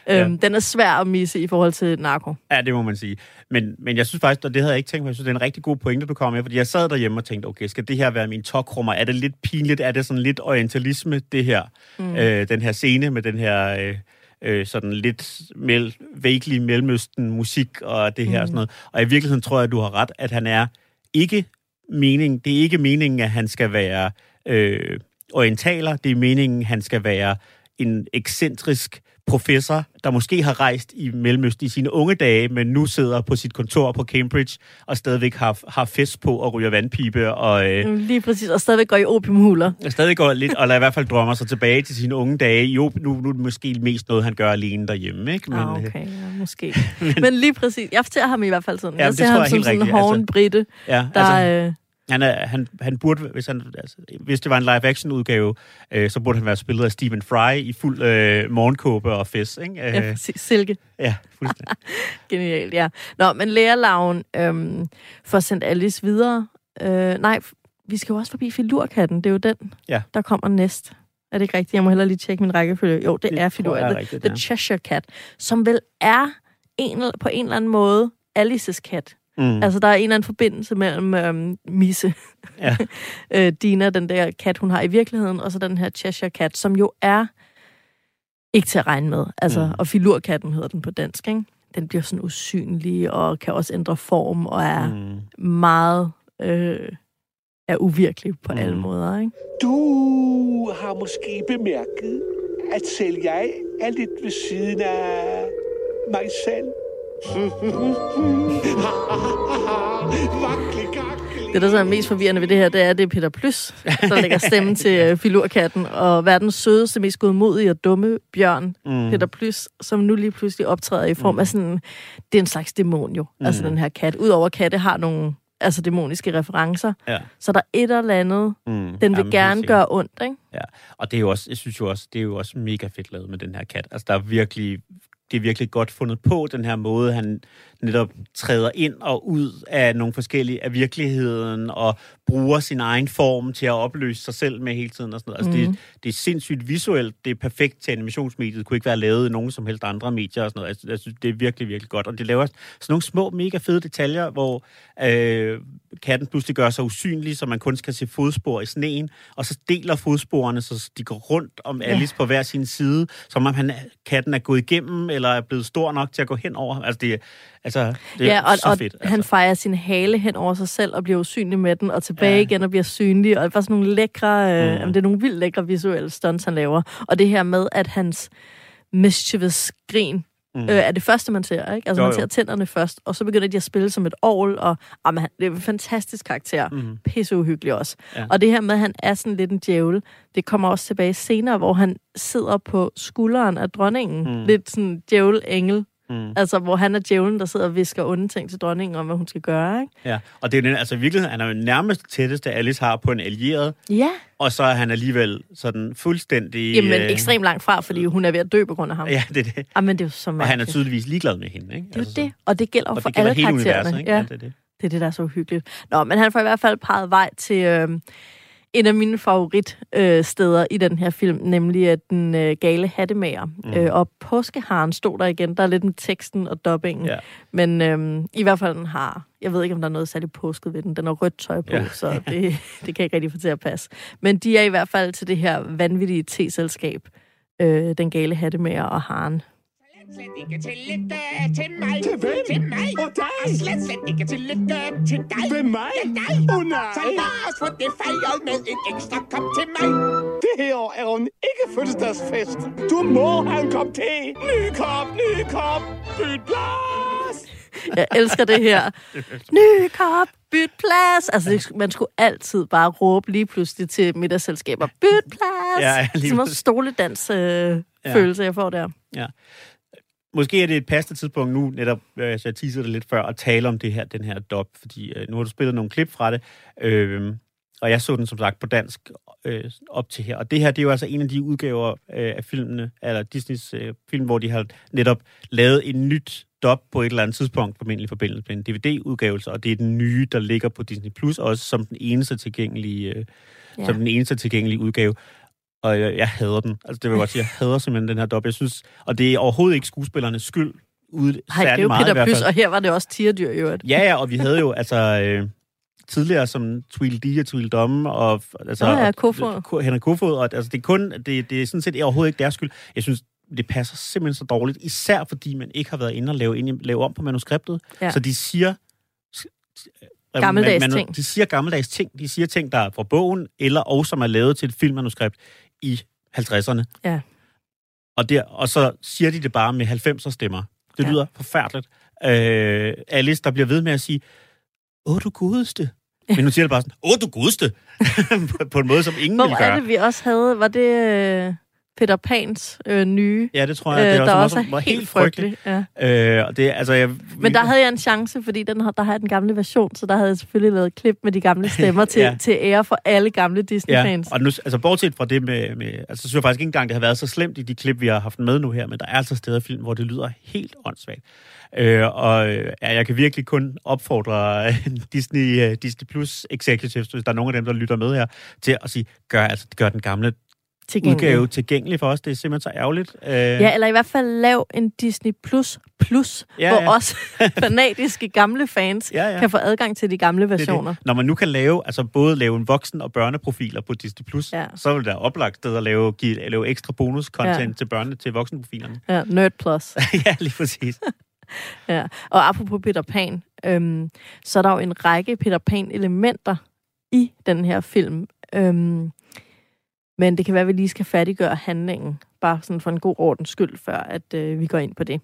Øhm, Den er svær at misse i forhold til narko. ja, det må man sige. Men, men jeg synes faktisk, og det havde jeg ikke tænkt på, jeg synes, det er en rigtig god pointe, du kommer med, fordi jeg sad derhjemme og tænkte, okay, skal det her være min tokrummer? Er det lidt pinligt? Er det sådan lidt orientalisme, det her? Mm. Øh, den her scene med den her... Øh, øh, sådan lidt mel, vaguely mellemøsten musik og det her mm. og sådan noget. Og i virkeligheden tror jeg, at du har ret, at han er ikke mening, det er ikke meningen, at han skal være øh, orientaler, det er meningen, at han skal være en ekscentrisk professor, der måske har rejst i Mellemøsten i sine unge dage, men nu sidder på sit kontor på Cambridge og stadigvæk har, har fest på og ryger vandpibe og øh, Mm, Lige præcis, og stadigvæk går i opiumhuler. stadig går lidt, og i hvert fald drømmer sig tilbage til sine unge dage. Jo, nu, nu er det måske mest noget, han gør alene derhjemme, ikke? Men, ah, øh, okay, ja, måske. men lige præcis, jeg ser ham i hvert fald sådan. Ja, jeg ser ham som sådan en rigtigt, altså. hoven britte, ja, der... altså, øh, han, er, han, han burde, hvis, han, altså, hvis det var en live-action-udgave, øh, så burde han være spillet af Stephen Fry i fuld øh, morgenkåbe og fest, ikke? Øh, ja, silke. ja, fuldstændig. Genialt, ja. Nå, men lærerlaven øhm, får sendt Alice videre. Øh, nej, vi skal jo også forbi filurkatten. Det er jo den, Ja. der kommer næst. Er det ikke rigtigt? Jeg må hellere lige tjekke min rækkefølge. Jo, det, Det er tror jeg filur. rigtigt, The, the Cheshire Cat, som vel er en, på en eller anden måde Alices kat. Mm. Altså, der er en eller anden forbindelse mellem øhm, Misse, Ja. øh, Dina, den der kat, hun har i virkeligheden, og så den her Cheshire Cat, som jo er ikke til at regne med. Altså, Mm. og filurkatten hedder den på dansk, ikke? Den bliver sådan usynlig, og kan også ændre form, og er mm. Meget øh, er uvirkelig på mm. alle måder, ikke? Du har måske bemærket, at selv jeg er lidt ved siden af mig selv. Det, der så er mest forvirrende ved det her, det er, at det er Peter Plys, der lægger stemmen til øh, filurkatten, og verdens sødeste, mest godmodige og dumme bjørn, Mm. Peter Plys, som nu lige pludselig optræder i form af sådan, det er en slags dæmon jo, mm. altså den her kat. Udover at katte har nogle altså dæmoniske referencer, Ja. så er der et eller andet, Mm. den vil Jamen, gerne gøre ondt, ikke? Ja, og det er jo også, jeg synes jo også, det er jo også mega fedt lavet med den her kat. Altså, der er virkelig, det er virkelig godt fundet på, den her måde, han netop træder ind og ud af nogle forskellige af virkeligheden, og bruger sin egen form til at opløse sig selv med hele tiden. Og sådan noget. Altså, Mhm. det, det er sindssygt visuelt, det er perfekt til animationsmediet, det kunne ikke være lavet i nogen som helst andre medier og sådan noget. Altså, jeg synes, det er virkelig, virkelig godt. Og det laver sådan nogle små, mega fede detaljer, hvor øh, katten pludselig gør sig usynlig, så man kun skal se fodspor i sneen, og så deler fodsporene, så de går rundt om Alice på hver sin side, som om han, katten er gået igennem, eller er blevet stor nok til at gå hen over. ham. Altså, det, altså, det er ja, og, så og fedt. han Altså. fejrer sin hale hen over sig selv og bliver usynlig med den, og tilbage Ja. igen og bliver synlig. Og det bare sådan nogle lækre, øh, Mm. jamen, det er nogle vildt lækre visuelle stunts, han laver. Og det her med, at hans mischievous grin Mm. øh, er det første, man ser. Ikke? Altså, Jo, man jo. ser tænderne først, og så begynder de at spille som et ovl, og jamen, det er en fantastisk karakter. Mhm. Pisse uhyggelig også. Ja. Og det her med, at han er sådan lidt en djævel, det kommer også tilbage senere, hvor han sidder på skulderen af dronningen. Mm. Mm. Lidt sådan djævel-engel. Mm. Altså, hvor han er djævlen, der sidder og visker onde ting til dronningen om, hvad hun skal gøre, ikke? Ja, og det er jo den, altså i virkeligheden, han er jo nærmest tætteste, Alice har på en allieret, Ja. og så er han alligevel sådan fuldstændig... Jamen, øh, ekstremt langt fra, fordi hun er ved at dø på grund af ham. Ja, det er det. Jamen, det er jo så Og han er mærkeligt. tydeligvis ligeglad med hende, ikke? Det er Altså, det, og det gælder jo for det gælder alle karaktererne. universet, ikke? Ja, Ja, det er det. det er det, der er så uhyggeligt. Nå, men han får i hvert fald peget vej til øh, en af mine favoritsteder øh, i den her film, nemlig at den øh, gale hattemager. Mm. Øh, og påskeharen stod der igen. Der er lidt med teksten og dubbingen. Ja. Men øh, i hvert fald den har... Jeg ved ikke, om der er noget særligt påsket ved den. Den har rødt tøj på, ja. så det, det kan ikke rigtig få til at passe. Men de er i hvert fald til det her vanvittige te-selskab. Øh, den gale hattemager og haren. Slet ikke til lykke til mig. Til hvem? Til mig. Og dig? Og slet, slet ikke til lykke til dig. Hvem mig? Ja, dig. Åh, nej. Så lad os få det fejret med en ekstra kop til mig. Det her år er jo en ikke fødselsdagsfest. Du må have en kop te. Ny kop, ny kop. Byt plads. Jeg elsker det her. Ny kop, byt plads. Altså, det, man skulle altid bare råbe lige pludselig til middagsselskaber. Byt plads. Ja, ja, lige Som også stoledans øh, Ja. følelse, jeg får der. Måske er det et passende tidspunkt nu, netop, øh, så jeg teasede det lidt før, at tale om det her, den her dub, fordi øh, nu har du spillet nogle klip fra det, øh, og jeg så den som sagt på dansk øh, op til her. Og det her, det er jo altså en af de udgaver øh, af filmene, eller Disneys øh, film, hvor de har netop lavet en nyt dub på et eller andet tidspunkt, formentlig i forbindelse med en DVD-udgavelse, og det er den nye, der ligger på Disney Plus, også som den eneste tilgængelige, øh. Ja. som den eneste tilgængelige udgave. Og jeg, jeg hader den. Altså, det vil jeg godt sige, jeg hader simpelthen den her dub. Jeg synes, og det er overhovedet ikke skuespillernes skyld, ude, Nej, det er jo meget Peter Plys, fald. og her var det også tierdyr i øvrigt. Ja, ja, og vi havde jo altså øh, tidligere som Tweedledee og Tweedledum og altså ja, og- Kofod. Ko- Henrik Kofod, og altså det er kun det, det er sådan set overhovedet ikke deres skyld. Jeg synes det passer simpelthen så dårligt, især fordi man ikke har været inde og lave, ind, lave om på manuskriptet. Ja. Så de siger Gammeldags ting. De siger gammeldags ting. De siger ting, der er fra bogen, eller og som er lavet til et filmmanuskript i 50'erne. Ja. Og, der, og så siger de det bare med 90'er stemmer. Det Ja. lyder forfærdeligt. Øh, Alice, der bliver ved med at sige, åh, du godeste. Men nu siger det bare sådan, åh, du godeste. på, en måde, som ingen Hvor ville er gøre. det, vi også havde? Var det øh, Peter Pans øh, nye? Ja, det tror jeg. øh, det er der også, også var er helt frygtelig. Ja. Øh, og det, altså, jeg, Men der havde jeg en chance, fordi den, har- der har den gamle version, så der havde jeg selvfølgelig lavet klip med de gamle stemmer til, Ja. ja. til ære for alle gamle Ja, Disney-fans. og nu, altså bortset fra det med, med altså synes jeg faktisk ikke engang, det har været så slemt i de klip, vi har haft med nu her, men der er altså steder i film, hvor det lyder helt åndssvagt. Øh, og øh, ja, jeg kan virkelig kun opfordre øh, Disney, uh, Disney Plus executives, hvis der er nogen af dem, der lytter med her, til at sige, gør, altså, gør den gamle Tilgængelig. udgave tilgængelig for os. Det er simpelthen så ærgerligt. Øh, Ja, eller i hvert fald lav en Disney Plus Plus, Ja, hvor ja. også fanatiske gamle fans Ja, ja. kan få adgang til de gamle det er versioner. det. Når man nu kan lave, altså både lave en voksen- og børneprofiler på Disney+, Plus, Ja. så vil der oplagt sted at lave, give, lave ekstra bonus-content Ja. til børne, til voksenprofilerne. Ja, Nerd Plus. ja, lige præcis. Ja. Og apropos Peter Pan, øhm, så er der jo en række Peter Pan-elementer i den her film. Øhm, men det kan være, at vi lige skal færdiggøre handlingen, bare sådan for en god ordens skyld, før at øh, vi går ind på det.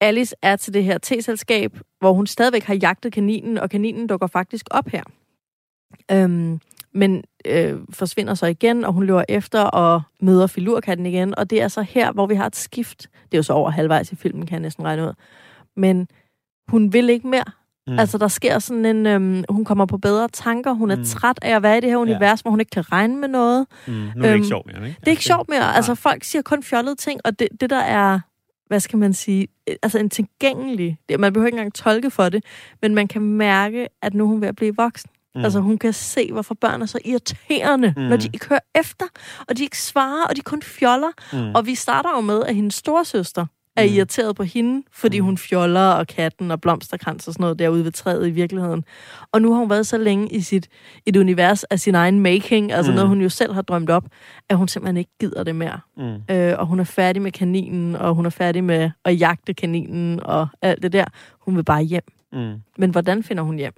Alice er til det her T-selskab, hvor hun stadigvæk har jagtet kaninen, og kaninen dukker faktisk op her. Øhm, men øh, forsvinder så igen, og hun løber efter og møder filurkatten igen. Og det er så her, hvor vi har et skift. Det er jo så over halvvejs i filmen, kan jeg næsten regne ud. Men hun vil ikke mere. Mm. Altså, der sker sådan en... Øhm, hun kommer på bedre tanker. Hun er Mm. træt af at være i det her univers, hvor hun ikke kan regne med noget. Mm, nu er det ikke Øhm, sjovt mere, ikke? Det er ikke sjovt mere. Altså, folk siger kun fjollede ting, og det, det der er hvad skal man sige, øh, altså en tilgængelig, det- man behøver ikke engang tolke for det, men man kan mærke, at nu er hun ved at blive voksen. Mm. Altså hun kan se, hvorfor børn er så irriterende, mm. når de ikke hører efter, og de ikke svarer, og de kun fjoller. Mm. Og vi starter jo med, at hendes storesøster er mm. irriteret på hende, fordi hun fjoller og katten og blomsterkrans og sådan noget derude ved træet i virkeligheden. Og nu har hun været så længe i sit et univers af sin egen making, altså mm. noget, hun jo selv har drømt op, at hun simpelthen ikke gider det mere. Mm. Øh, og hun er færdig med kaninen, og hun er færdig med at jagte kaninen og alt det der. Hun vil bare hjem. Mm. Men hvordan finder hun hjem?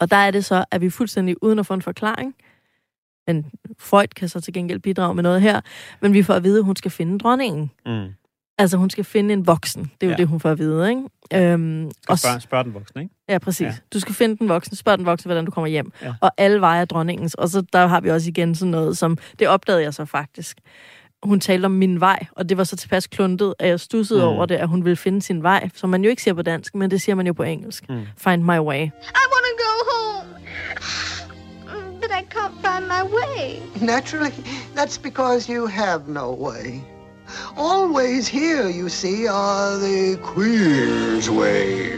Og der er det så, at vi fuldstændig uden at få en forklaring, men Freud kan så til gengæld bidrage med noget her, men vi får at vide, at hun skal finde dronningen. Mm. Altså, hun skal finde en voksen. Det er jo Ja. det, hun får at vide, ikke? Øhm, Og spørg, spørg den voksne, ikke? Ja, præcis. Ja. Du skal finde den voksne, spørg den voksne, hvordan du kommer hjem. Ja. Og alle veje er dronningens. Og så der har vi også igen sådan noget, som... Det opdagede jeg så faktisk. Hun talte om min vej, og det var så tilpas kluntet, at jeg stussede Mm. over det, at hun ville finde sin vej, som man jo ikke siger på dansk, men det siger man jo på engelsk. Mm. Find my way. I want to go home. But I can't find my way. Naturally, that's because you have no way. Always here, you see, are the Queen's way.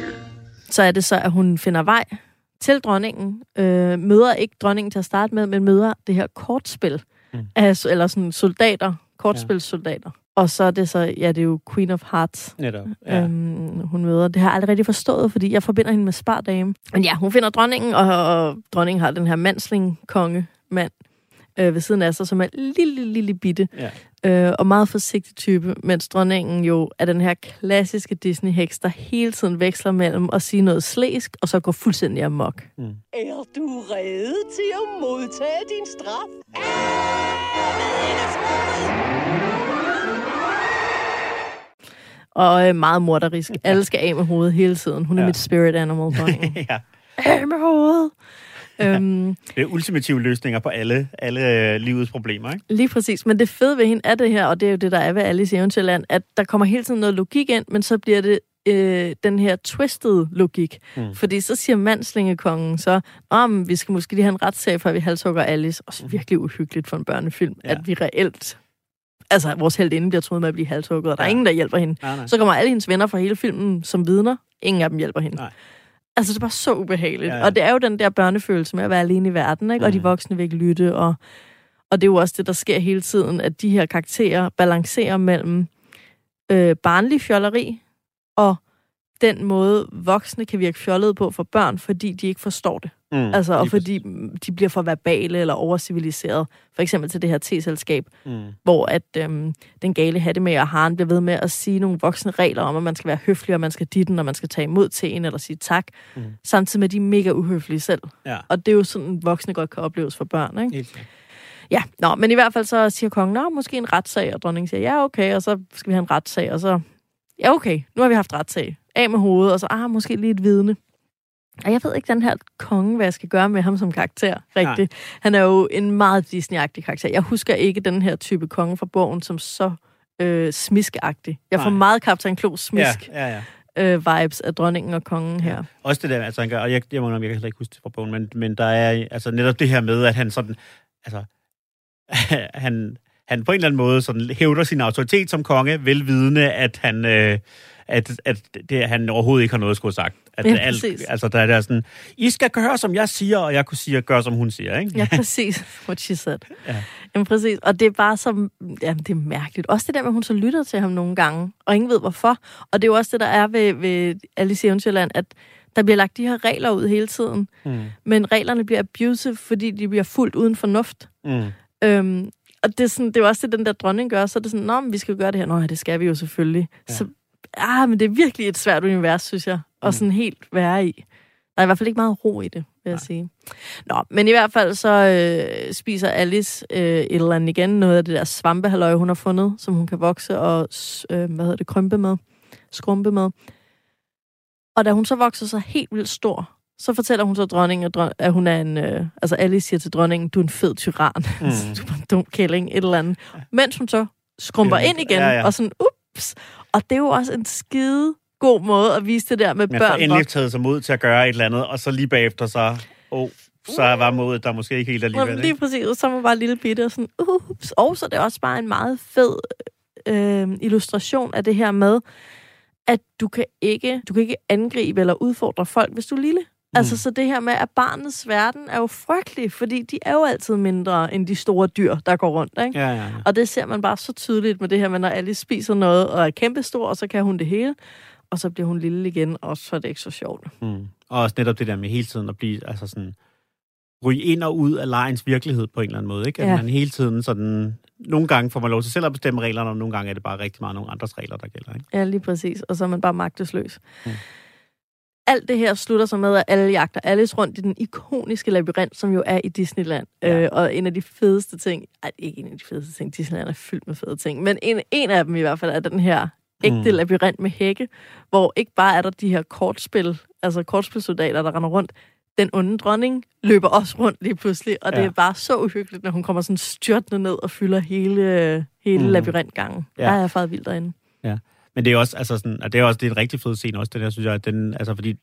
Så er det så, at hun finder vej til dronningen, øh, møder ikke dronningen til at starte med, men møder det her kortspil, Mm. af, eller sådan soldater, kortspilssoldater. Og så er det så, ja, det er jo Queen of Hearts, Netop. ja. øhm, hun møder. Det har jeg aldrig rigtig forstået, fordi jeg forbinder hende med spardame. Men ja, hun finder dronningen, og, og dronningen har den her mansling-konge mand øh, ved siden af sig, som er lille, lille, lille bitte, Ja. Øh, og meget forsigtig type, mens dronningen jo er den her klassiske Disney-heks, der hele tiden veksler mellem at sige noget slæsk, og så går fuldstændig amok. Er du rede til at modtage din straf? Og øh, meget morderisk. Alle skal af med hovedet hele tiden. Hun er Ja. mit spirit animal, dronningen. ja. af med hovedet! Øhm, Det er ultimative løsninger på alle, alle øh, livets problemer, ikke? Lige præcis. Men det fede ved hende er det her, og det er jo det, der er ved Alice i Eventyrland, at der kommer hele tiden noget logik ind, men så bliver det øh, den her twisted logik. Mm. Mm. Fordi så siger mandslingekongen så, om vi skal måske lige have en retssag, før vi halshugger Alice. Og så virkelig uhyggeligt for en børnefilm, Ja. at vi reelt... Altså, vores heldinde bliver troet med at blive halshugget, og der er Ja. ingen, der hjælper hende. Nej, nej. Så kommer alle hendes venner fra hele filmen som vidner. Ingen af dem hjælper hende. Nej. Altså, det er bare så ubehageligt. Ja, Ja. Og det er jo den der børnefølelse med at være alene i verden, ikke? Og de Mm. voksne vil ikke lytte, og, og det er jo også det, der sker hele tiden, at de her karakterer balancerer mellem øh, barnlig fjolleri og den måde, voksne kan virke fjollede på for børn, fordi de ikke forstår det. Mm, Altså, og fordi de bliver for verbale eller overciviliserede. For eksempel til det her te-selskab, Mm. hvor at øhm, den gale hattemager og Haren bliver ved med at sige nogle voksne regler om, at man skal være høflig, og man skal ditten, og man skal tage imod teen eller sige tak. Mm. Samtidig med, at de er mega uhøflige selv. Ja. Og det er jo sådan, voksne godt kan opleves for børn, ikke? Helt. Ja, nå, men i hvert fald så siger kongen, nå, måske en retssag, og dronningen siger, ja, okay, og så skal vi have en retssag, og så, ja, okay, nu har vi haft retssag. Af med hovedet, og så, ah, måske lige et vidne. Og jeg ved ikke, den her konge, hvad jeg skal gøre med ham som karakter, rigtigt. Han er jo en meget Disney-agtig karakter. Jeg husker ikke den her type konge fra bogen som så øh, smiskagtig. Jeg får Nej. meget Kaptajn Klo smisk Ja, ja, ja. øh, vibes af dronningen og kongen her. Også det der, altså han gør, og jeg, jeg må jeg kan heller ikke huske det fra bogen, men, men der er altså netop det her med, at han sådan, altså, han, han på en eller anden måde sådan hævder sin autoritet som konge, velvidende, at han, øh, at, at det, han overhovedet ikke har noget at skulle have sagt. At Ja, alt, altså, der er der sådan, I skal gøre, som jeg siger, og jeg kunne sige, gør, som hun siger, ikke? Ja, præcis. What she said. Ja. Jamen, præcis. Og det er bare så... Jamen, det er mærkeligt. Også det der med, at hun så lytter til ham nogle gange, og ingen ved hvorfor. Og det er jo også det, der er ved, ved Alice i Eventyrland, at der bliver lagt de her regler ud hele tiden. Mm. Men reglerne bliver abusive, fordi de bliver fuldt uden fornuft. Mm. Øhm, og det er, sådan, det er jo også det, den der dronning gør. Så er det sådan, Nå, men vi skal gøre det her. Nå, ja, det skal vi jo selvfølgelig. Ja. Så, ah, men det er virkelig et svært univers, synes jeg. Og Mm. sådan helt være i. Der er i hvert fald ikke meget ro i det, vil jeg sige. Nå, men i hvert fald så øh, spiser Alice øh, et eller andet igen. Noget af det der svampehalløj, hun har fundet, som hun kan vokse og øh, hvad hedder det, krympe med. Skrumpe med. Og da hun så vokser så helt vildt stor, så fortæller hun så dronningen, at, hun er en... Øh, altså Alice siger til dronningen, du er en fed tyran. Mm. du er en dum kælling, et eller andet. Mens hun så skrumper Ja, ind igen, ja, ja. og sådan, ups. Og det er jo også en skide god måde at vise det der med Man får børn. endelig taget sig mod til at gøre et eller andet, og så lige bagefter så, oh, så var modet der måske ikke helt alligevel. Ikke? lige præcis, så var bare lille bitte og sådan, ups. Og så er det også bare en meget fed øh, illustration af det her med, at du kan ikke, du kan ikke angribe eller udfordre folk, hvis du er lille. Mm. Altså, så det her med, at barnets verden er jo frygtelig, fordi de er jo altid mindre end de store dyr, der går rundt, ikke? Ja, ja, ja. Og det ser man bare så tydeligt med det her med, når Alice spiser noget og er kæmpestor, og så kan hun det hele, og så bliver hun lille igen, og så er det ikke så sjovt. Mm. Og også netop det der med hele tiden at blive, altså sådan, ryge ind og ud af lejens virkelighed på en eller anden måde, ikke? At Ja. man hele tiden sådan, nogle gange får man lov til selv at bestemme reglerne, og nogle gange er det bare rigtig meget nogle andres regler, der gælder, ikke? Ja, lige præcis. Og så er man bare magtesløs. Mm. Alt det her slutter så med, at alle jagter Alice rundt i den ikoniske labyrint, som jo er i Disneyland. Ja. Øh, og en af de fedeste ting, ej, ikke en af de fedeste ting, Disneyland er fyldt med fede ting, men en, en af dem i hvert fald er den her ægte Mm. labyrint med hække, hvor ikke bare er der de her kortspil, altså kortspilsoldater, der render rundt, den onde dronning løber også rundt lige pludselig, og ja. det er bare så uhyggeligt, når hun kommer sådan styrtende ned og fylder hele, hele Mm. labyrintgangen. Ja. Der er jeg faktisk vildt derinde. Ja. Men det er også, altså sådan, og det er også det er en rigtig fed scene også, den der, synes jeg, at den, altså fordi,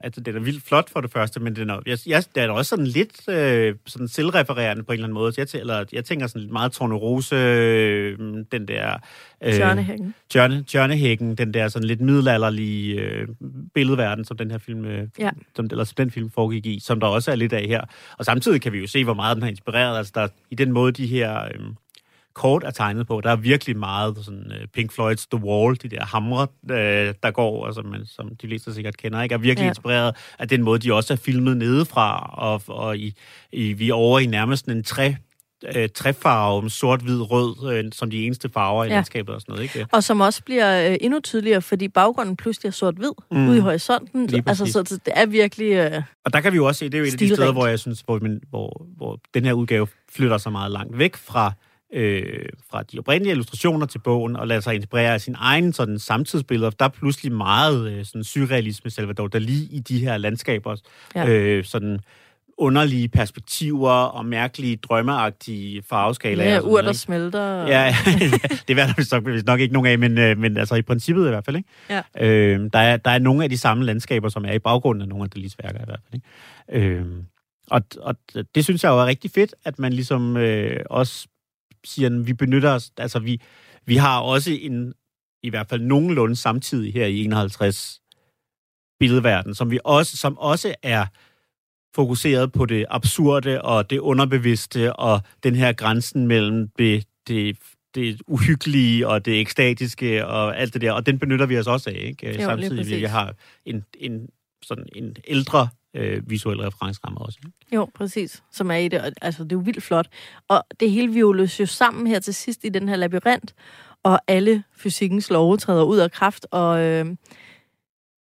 altså, den er vildt flot for det første, men den er, jeg, jeg, det er også sådan lidt øh, sådan selvrefererende på en eller anden måde. Så jeg, eller, jeg tænker sådan lidt meget Tornerose, øh, den der... Øh, Tjørnehækken. Tjørne, Tjørnehækken, den der sådan lidt middelalderlige øh, billedverden, som den her film, øh, Ja. som, eller som den film foregik i, som der også er lidt af her. Og samtidig kan vi jo se, hvor meget den har inspireret. Altså der, i den måde, de her øh, kort er tegnet på, der er virkelig meget sådan øh, Pink Floyd's The Wall, de der hamre, øh, der går, og som, man, som de fleste sikkert kender, ikke? er virkelig Ja. inspireret af den måde, de også er filmet nedefra, og, og i, i, vi er over i nærmest en træ øh, træfarve, sort, hvid, rød, øh, som de eneste farver i Ja. landskabet og sådan noget, ikke? Og som også bliver øh, endnu tydeligere, fordi baggrunden pludselig er sort-hvid Mm. ude i horisonten. Altså, så det er virkelig... Øh, Og der kan vi jo også se, det er jo et af de steder, hvor jeg synes, hvor, man, hvor, hvor den her udgave flytter sig meget langt væk fra, øh, fra de oprindelige illustrationer til bogen, og lader sig inspirere af sin egen sådan, samtidsbilleder. Der er pludselig meget øh, sådan, surrealisme, Salvador Dali, i de her landskaber. Ja. Øh, sådan underlige perspektiver og mærkelige, drømmeagtige farveskalaer. ja, ur, der ikke? smelter. Ja, det er vist nok, vist nok ikke nogen af, men, øh, men altså i princippet i hvert fald. Ikke? Ja. Øh, der, er, der er nogle af de samme landskaber, som er i baggrunden af nogle af Dalis værker i hvert fald. Ikke? Øh, og, og det synes jeg jo er rigtig fedt, at man ligesom øh, også siger, vi benytter os, altså vi, vi har også en, i hvert fald nogenlunde samtidig her i 51 billedverden, som vi også, som også er fokuseret på det absurde og det underbevidste og den her grænsen mellem det, det, det uhyggelige og det ekstatiske og alt det der, og den benytter vi os også af, ikke? lige Samtidig vi har en, en, sådan en ældre øh, visuel referenceramme også. Ikke? Jo, præcis. Som er i det. Og, Altså, det er jo vildt flot. Og det hele violes jo sammen her til sidst i den her labyrint, og alle fysikkens love træder ud af kraft, og øh,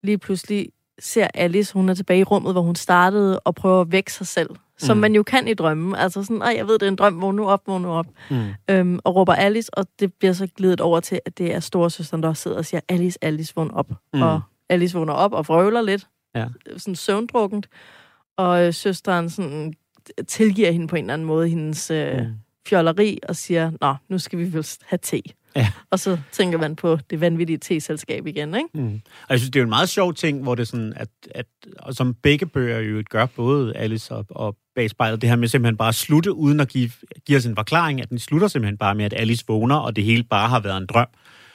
lige pludselig ser Alice, hun er tilbage i rummet, hvor hun startede, og prøver at vække sig selv. Som Mm. man jo kan i drømmen. Altså sådan, jeg ved, det er en drøm, vågn nu op, vågn nu op. Mm. Øhm, og råber Alice, og det bliver så glidet over til, at det er storesøsteren, der sidder og siger, Alice, Alice, vågn op. Mm. Og Alice vågner op og vrøvler lidt. Ja. Sådan søvndrukkent. Og øh, søsteren sådan, tilgiver hende på en eller anden måde hendes øh, Mm. fjolleri og siger, nå, nu skal vi vel have te. Ja. Og så tænker man på det vanvittige te-selskab igen, ikke? Mm. Og jeg synes, det er jo en meget sjov ting, hvor det sådan, at, at og som begge bøger jo gør, både Alice og, og Bag spejlet, det her med simpelthen bare at slutte, uden at give, give os en forklaring, at den slutter simpelthen bare med, at Alice vågner, og det hele bare har været en drøm.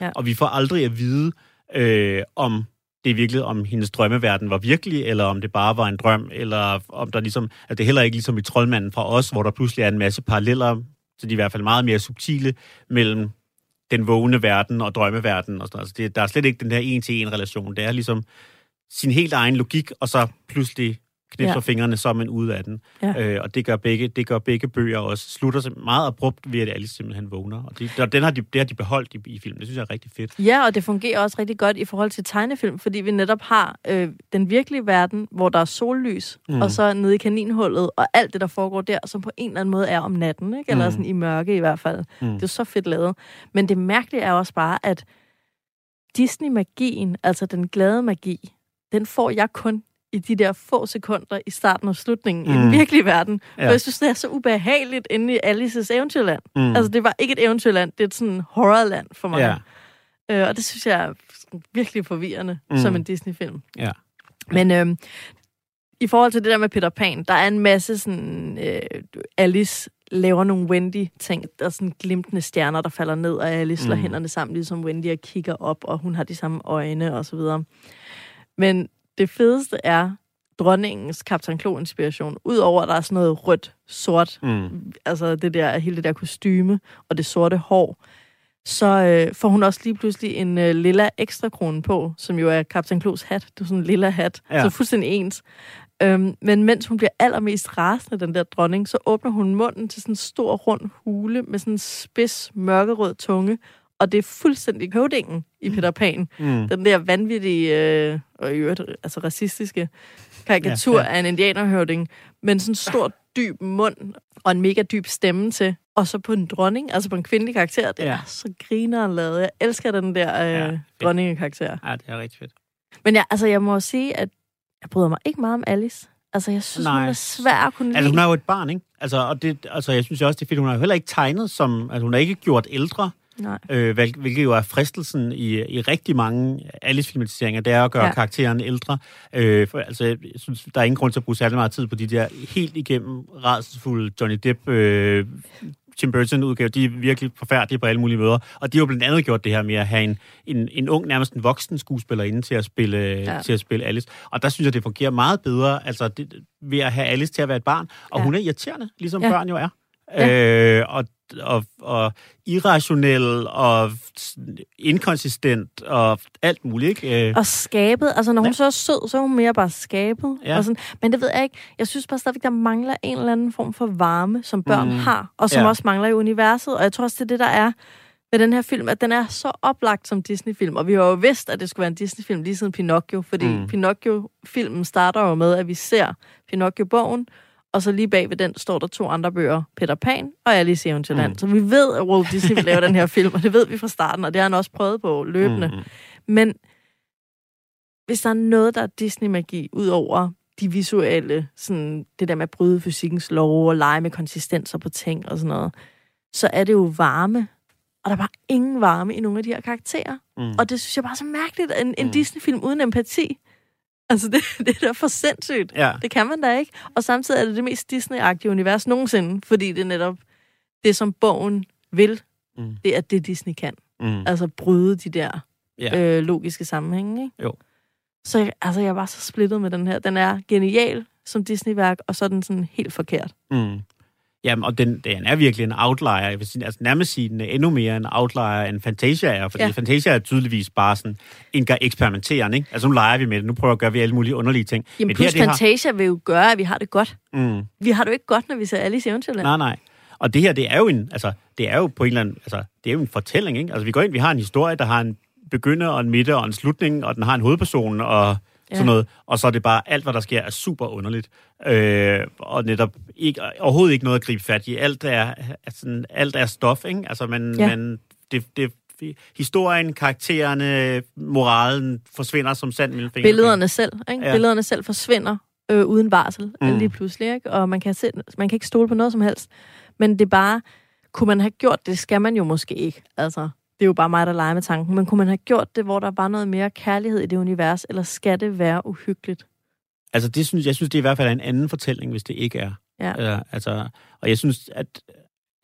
Ja. Og vi får aldrig at vide, øh, om det virkelig, om hendes drømmeverden var virkelig, eller om det bare var en drøm, eller om der ligesom, at det heller ikke ligesom i Troldmanden fra os, hvor der pludselig er en masse paralleller, så de er i hvert fald meget mere subtile, mellem den vågne verden og drømmeverden. Og sådan. Altså det, der er slet ikke den der en-til-en relation. Det er ligesom sin helt egen logik, og så pludselig knipser Ja. fingrene, så er man ude af den. Ja. Øh, og det gør, begge, det gør begge bøger også. Slutter sig meget abrupt ved, at Alice simpelthen vågner. Og det, og den har de, det har de beholdt i, i filmen. Det synes jeg er rigtig fedt. Ja, og det fungerer også rigtig godt i forhold til tegnefilm, fordi vi netop har øh, den virkelige verden, hvor der er sollys. Mm. og så nede i kaninhullet, og alt det, der foregår der, som på en eller anden måde er om natten, ikke? eller Mm. sådan i mørke i hvert fald. Mm. Det er så fedt lavet. Men det mærkelige er også bare, at Disney-magien, altså den glade magi, den får jeg kun i de der få sekunder i starten og slutningen mm. i den Mm. virkelige verden. Ja. For jeg synes, det er så ubehageligt inde i Alices eventyrland. Mm. Altså, det var ikke et eventyrland, det er sådan horrorland for mig. ja. Øh, og det synes jeg er virkelig forvirrende mm. Som en Disney-film. Ja. Men øhm, i forhold til det der med Peter Pan, der er en masse sådan, øh, Alice laver nogle Wendy-ting. Der er sådan glimtende stjerner, der falder ned, og Alice slår Mm. hænderne sammen, ligesom Wendy, og kigger op, og hun har de samme øjne, og så videre. Men det fedeste er dronningens Kaptajn Klo-inspiration. Udover at der er sådan noget rødt, sort, Mm. altså det der, hele det der kostyme, og det sorte hår, så øh, får hun også lige pludselig en øh, lilla ekstra krone på, som jo er Kaptajn Klos hat. Det er sådan en lilla hat, Ja. så fuldstændig ens. Øhm, men mens hun bliver allermest rasende, den der dronning, så åbner hun munden til sådan en stor, rund hule med sådan en spids, mørkerød tunge, og det er fuldstændig høvdingen i Peter Pan. Mm. Den der vanvittige, øh, og i øvrigt, altså racistiske karikatur Ja, ja, ja. ja. af en indianerhøvding, med en sådan stor, dyb mund og en mega dyb stemme til. Og så på en dronning, altså på en kvindelig karakter. Det Ja. ja. er så griner lavet. Jeg elsker den der øh, Ja, ja, dronningekarakter. Ja, det er rigtig fedt. Men jeg, altså, jeg må sige, at jeg bryder mig ikke meget om Alice. Altså, jeg synes, Nej. Hun er svær at kunne Altså, hun lide. er jo et barn, ikke? Altså, og det, altså, jeg synes også, det er fedt, hun har jo heller ikke tegnet som... Altså, hun er ikke gjort ældre, Nej. øh, hvil- hvilket jo er fristelsen i, i rigtig mange Alice-filmatiseringer, det er at gøre ja. Karakteren ældre. Øh, for, altså, jeg synes, der er ingen grund til at bruge særlig meget tid på de der helt igennem rædselsfulde Johnny Depp... Øh, Tim Burton-udgave, de er virkelig forfærdelige på alle mulige måder. Og de har jo blandt andet gjort det her med at have en, en, en ung, nærmest en voksen skuespiller inde til at spille, ja. Til at spille Alice. Og der synes jeg, det fungerer meget bedre altså det, ved at have Alice til at være et barn. Og ja. Hun er irriterende, ligesom. Ja. børn jo er. Ja. Øh, og, og, og irrationel og inkonsistent og alt muligt, ikke? Øh, Og skabet, altså når hun Ja. så er sød, så er hun mere bare skabet. Ja. Og sådan. Men det ved jeg ikke. Jeg synes bare stadigvæk, der mangler en eller anden form for varme, som børn Mm. har, og som Ja. også mangler i universet. Og jeg tror også, det er det, der er ved den her film, at den er så oplagt som Disney-film. Og vi har jo vidst, at det skulle være en Disney-film lige siden Pinocchio, fordi mm. Pinocchio-filmen starter jo med, at vi ser Pinocchio-bogen, og så lige bag ved den står der to andre bøger, Peter Pan og Alice i Eventyrland. Mm. Mm. Så vi ved, at Walt Disney vil lave den her film, og det ved vi fra starten, og det har han også prøvet på løbende. mm, Men hvis der er noget, der er Disney-magi, ud over de visuelle, sådan det der med at bryde fysikkens lov og lege med konsistenser på ting og sådan noget, så er det jo varme. Og der er bare ingen varme i nogle af de her karakterer. mm. Og det synes jeg bare er så mærkeligt, en, en Mm. Disney-film uden empati. Altså, det, det er da for sindssygt. Ja. Det kan man da ikke. Og samtidig er det det mest Disney-agtige univers nogensinde, fordi det er netop det, som bogen vil. Mm. Det er det, Disney kan. Mm. Altså bryde de der Ja. øh, logiske sammenhænge, ikke? Jo. Så jeg- altså, jeg var så splittet med den her. Den er genial som Disney-værk, og så er den sådan helt forkert. Mm. Jamen, og den, den er virkelig en outlier. Jeg vil sige, altså nærmest sige, den er endnu mere en outlier end Fantasia er, fordi ja. Fantasia er tydeligvis bare sådan en gør eksperimenterende, ikke? Altså nu leger vi med det, nu prøver vi at gøre vi alle mulige underlige ting. Jamen, Men plus det her, Fantasia vil jo gøre, at vi har det godt. det har, mm, Vi har det jo ikke godt, når vi ser Alice i Eventyrland. nej, nej. Og det her, det er jo en, altså, det er jo på en eller anden, altså, det er jo en fortælling, ikke? Altså, vi går ind, vi har en historie, der har en begynder og en midte og en slutning, og den har en hovedperson og sådan Ja. noget. Og så er det bare, alt hvad der sker, er super underligt. Øh, og netop ikke, overhovedet ikke noget at gribe fat i. Alt er, er sådan, alt er stof, ikke? Altså, man, ja. Man, det, det, historien, karaktererne, moralen forsvinder som sand. Billederne selv, ikke? Ja. Billederne selv forsvinder øh, uden varsel Mm. lige pludselig, ikke? Og man kan, se, man kan ikke stole på noget som helst. Men det er bare, kunne man have gjort det, det skal man jo måske ikke. Altså, det er jo bare mig, der leger med tanken. Men kunne man have gjort det, hvor der var noget mere kærlighed i det univers, eller skal det være uhyggeligt? Altså, det synes, jeg synes, det er i hvert fald en anden fortælling, hvis det ikke er. Ja. Øh, altså, og jeg synes, at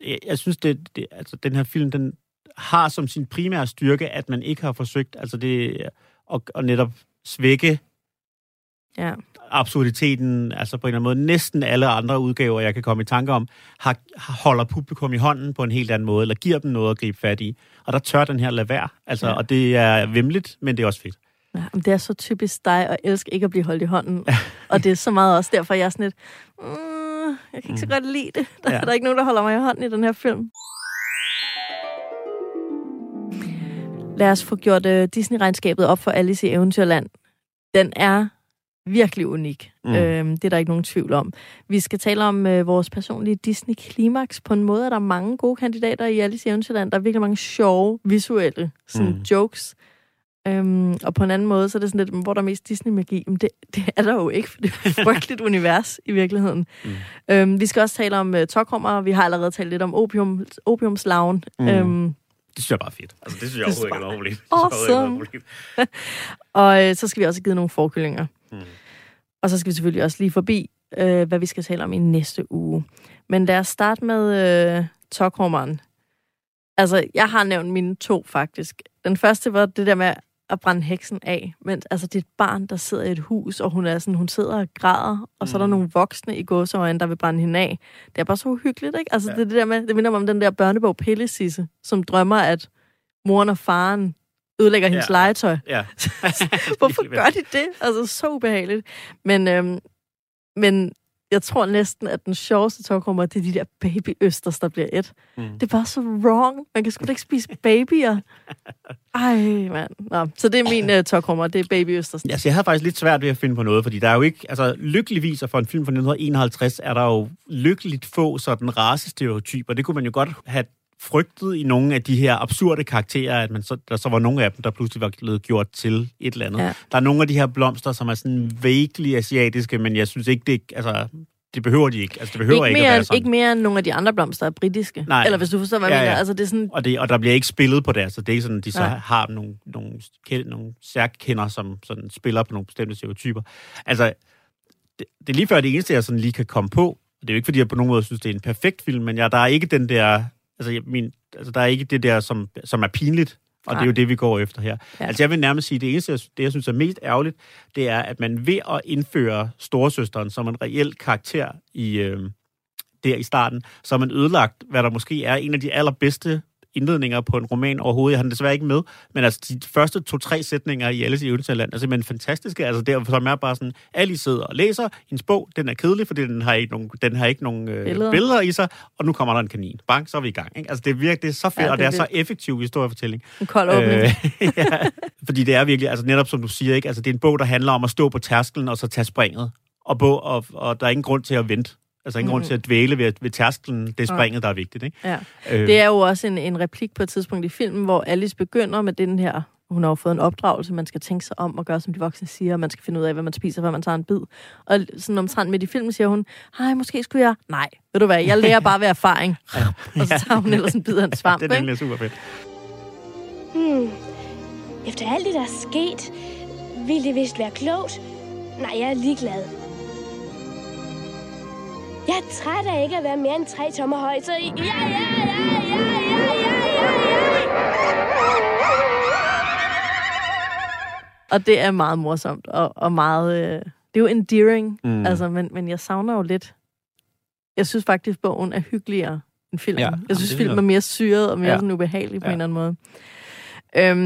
jeg, jeg synes, det, det, altså, den her film, den har som sin primære styrke, at man ikke har forsøgt altså det, at, at netop svække Ja. absurditeten, altså på en eller anden måde. Næsten alle andre udgaver, jeg kan komme i tanke om, har, holder publikum i hånden på en helt anden måde, eller giver dem noget at gribe fat i. Og der tør den her lade være. Altså, ja. Og det er vemmeligt, men det er også fedt. Ja, men det er så typisk dig at elske ikke at blive holdt i hånden. og det er så meget også derfor, jeg er sådan lidt, mm, jeg kan ikke så godt lide det. Der, ja. der er ikke nogen, der holder mig i hånden i den her film. Lad os få gjort uh, Disney-regnskabet op for Alice i Eventyrland. Den er virkelig unik. Mm. Øhm, det er der ikke nogen tvivl om. Vi skal tale om øh, vores personlige Disney-klimaks. På en måde er der mange gode kandidater i Alice i Eventyrland. Der er virkelig mange sjove, visuelle sådan Mm. jokes. Øhm, og på en anden måde, så er det sådan lidt, hvor der er mest Disney-magi. Men det, det er der jo ikke, for det er et frygteligt univers i virkeligheden. Mm. Øhm, vi skal også tale om uh, Tokhrummer. Vi har allerede talt lidt om opium, opiumslaven. Mm. Øhm, Det synes jeg bare er fedt. Altså, det synes jeg Det overhovedet ikke er noget problem. Awesome. og øh, så skal vi også givet nogle forkyllinger. Mm. Og så skal vi selvfølgelig også lige forbi øh, hvad vi skal tale om i næste uge. Men lad os starte med øh, Tokrummeren. Altså, jeg har nævnt mine to, faktisk. Den første var det der med at brænde heksen af. Men altså, det er et barn, der sidder i et hus, og hun, er sådan, hun sidder og græder, og så er der nogle voksne i gåseøjne, der vil brænde hende af. Det er bare så uhyggeligt, ikke? Altså, ja. det, er det der med, det minder mig om den der børnebog Pillesisse, som drømmer, at moren og faren ødelægger hendes Ja. legetøj. Ja. Hvorfor gør de det? Altså, så ubehageligt. Men, øhm, men jeg tror næsten, at den sjoveste talkrummer, det er de der babyøsters, der bliver et. Mm. Det er bare så wrong. Man kan sgu da ikke spise babyer. Ej, mand. Nå, så det er min uh, talkrummer, det er babyøsters. Altså, jeg havde faktisk lidt svært ved at finde på noget, fordi der er jo ikke, altså lykkeligvis, og for en film fra 1951, er der jo lykkeligt få sådan racestereotyper. Det kunne man jo godt have frygtet i nogle af de her absurde karakterer, at man så, der så var nogle af dem, der pludselig var blevet gjort til et eller andet. Ja. Ja. Der er nogle af de her blomster, som er sådan vaguely asiatiske, men jeg synes ikke, det, altså, det behøver de ikke. Altså, det behøver Ikke ikke, at mere, være sådan. ikke mere end nogle af de andre blomster er britiske. Nej. Eller hvis du forstår, hvad jeg Ja, mener. ja. Altså, det er sådan, Og, det, og der bliver ikke spillet på det, så det er ikke sådan, de så Nej. har nogle, nogle, kend- nogle særkender, som sådan spiller på nogle bestemte stereotyper. Altså, det, det er lige før det eneste, jeg sådan lige kan komme på. Det er jo ikke, fordi jeg på nogen måde synes, det er en perfekt film, men jeg, der er ikke den der... Altså, jeg, min, altså, der er ikke det der, som, som er pinligt, og Nej. det er jo det, vi går efter her. Ja. Altså, jeg vil nærmest sige, det eneste, jeg, det jeg synes er mest ærgerligt, det er, at man ved at indføre storesøsteren som en reel karakter i, øh, der i starten, så har man ødelagt, hvad der måske er en af de allerbedste indledninger på en roman overhovedet. Jeg har den desværre ikke med, men altså de første to-tre sætninger i Alice i Eventyrland er simpelthen fantastiske. Altså der, som er bare sådan, Alice sidder og læser hendes bog, den er kedelig, fordi den har ikke nogen, den har ikke nogen øh, Billeder. billeder. i sig, og nu kommer der en kanin. Bang, så er vi i gang. Ikke? Altså det er virkelig det er så fedt, Ja, ja, og det det er er, så effektiv historiefortælling. en kold åbning. Øh, ja, fordi det er virkelig, altså netop som du siger, ikke? Altså, det er en bog, der handler om at stå på tærskelen og så tage springet. Og, bog, og, og der er ingen grund til at vente. Altså ingen mm. grund til at dvæle ved, ved tærskelen. Det er springet, der er vigtigt. Ikke? Ja. Øh, Det er jo også en, en replik på et tidspunkt i filmen, hvor Alice begynder med den her... Hun har jo fået en opdragelse, man skal tænke sig om og gøre, som de voksne siger, og man skal finde ud af, hvad man spiser, før man tager en bid. Og sådan omtrent midt i filmen siger hun, hej, måske skulle jeg... Nej, ved du hvad, jeg lærer bare ved erfaring. og så tager hun ellers en bid af en svamp, det er nemlig super fedt. Hmm. Efter alt det, der er sket, ville det vist være klogt. Nej, jeg er ligeglad. Jeg er træt af ikke at være mere end tre tommer høj, så ja, ja, ja, ja, ja, ja, ja, ja. Og det er meget morsomt, og, og meget... Øh, det er jo endearing, mm. Altså, men, men jeg savner jo lidt... Jeg synes faktisk, bogen er hyggeligere end filmen. Ja, jeg synes, filmen er- er mere syret og mere Ja. sådan ubehagelig på Ja. en eller anden måde.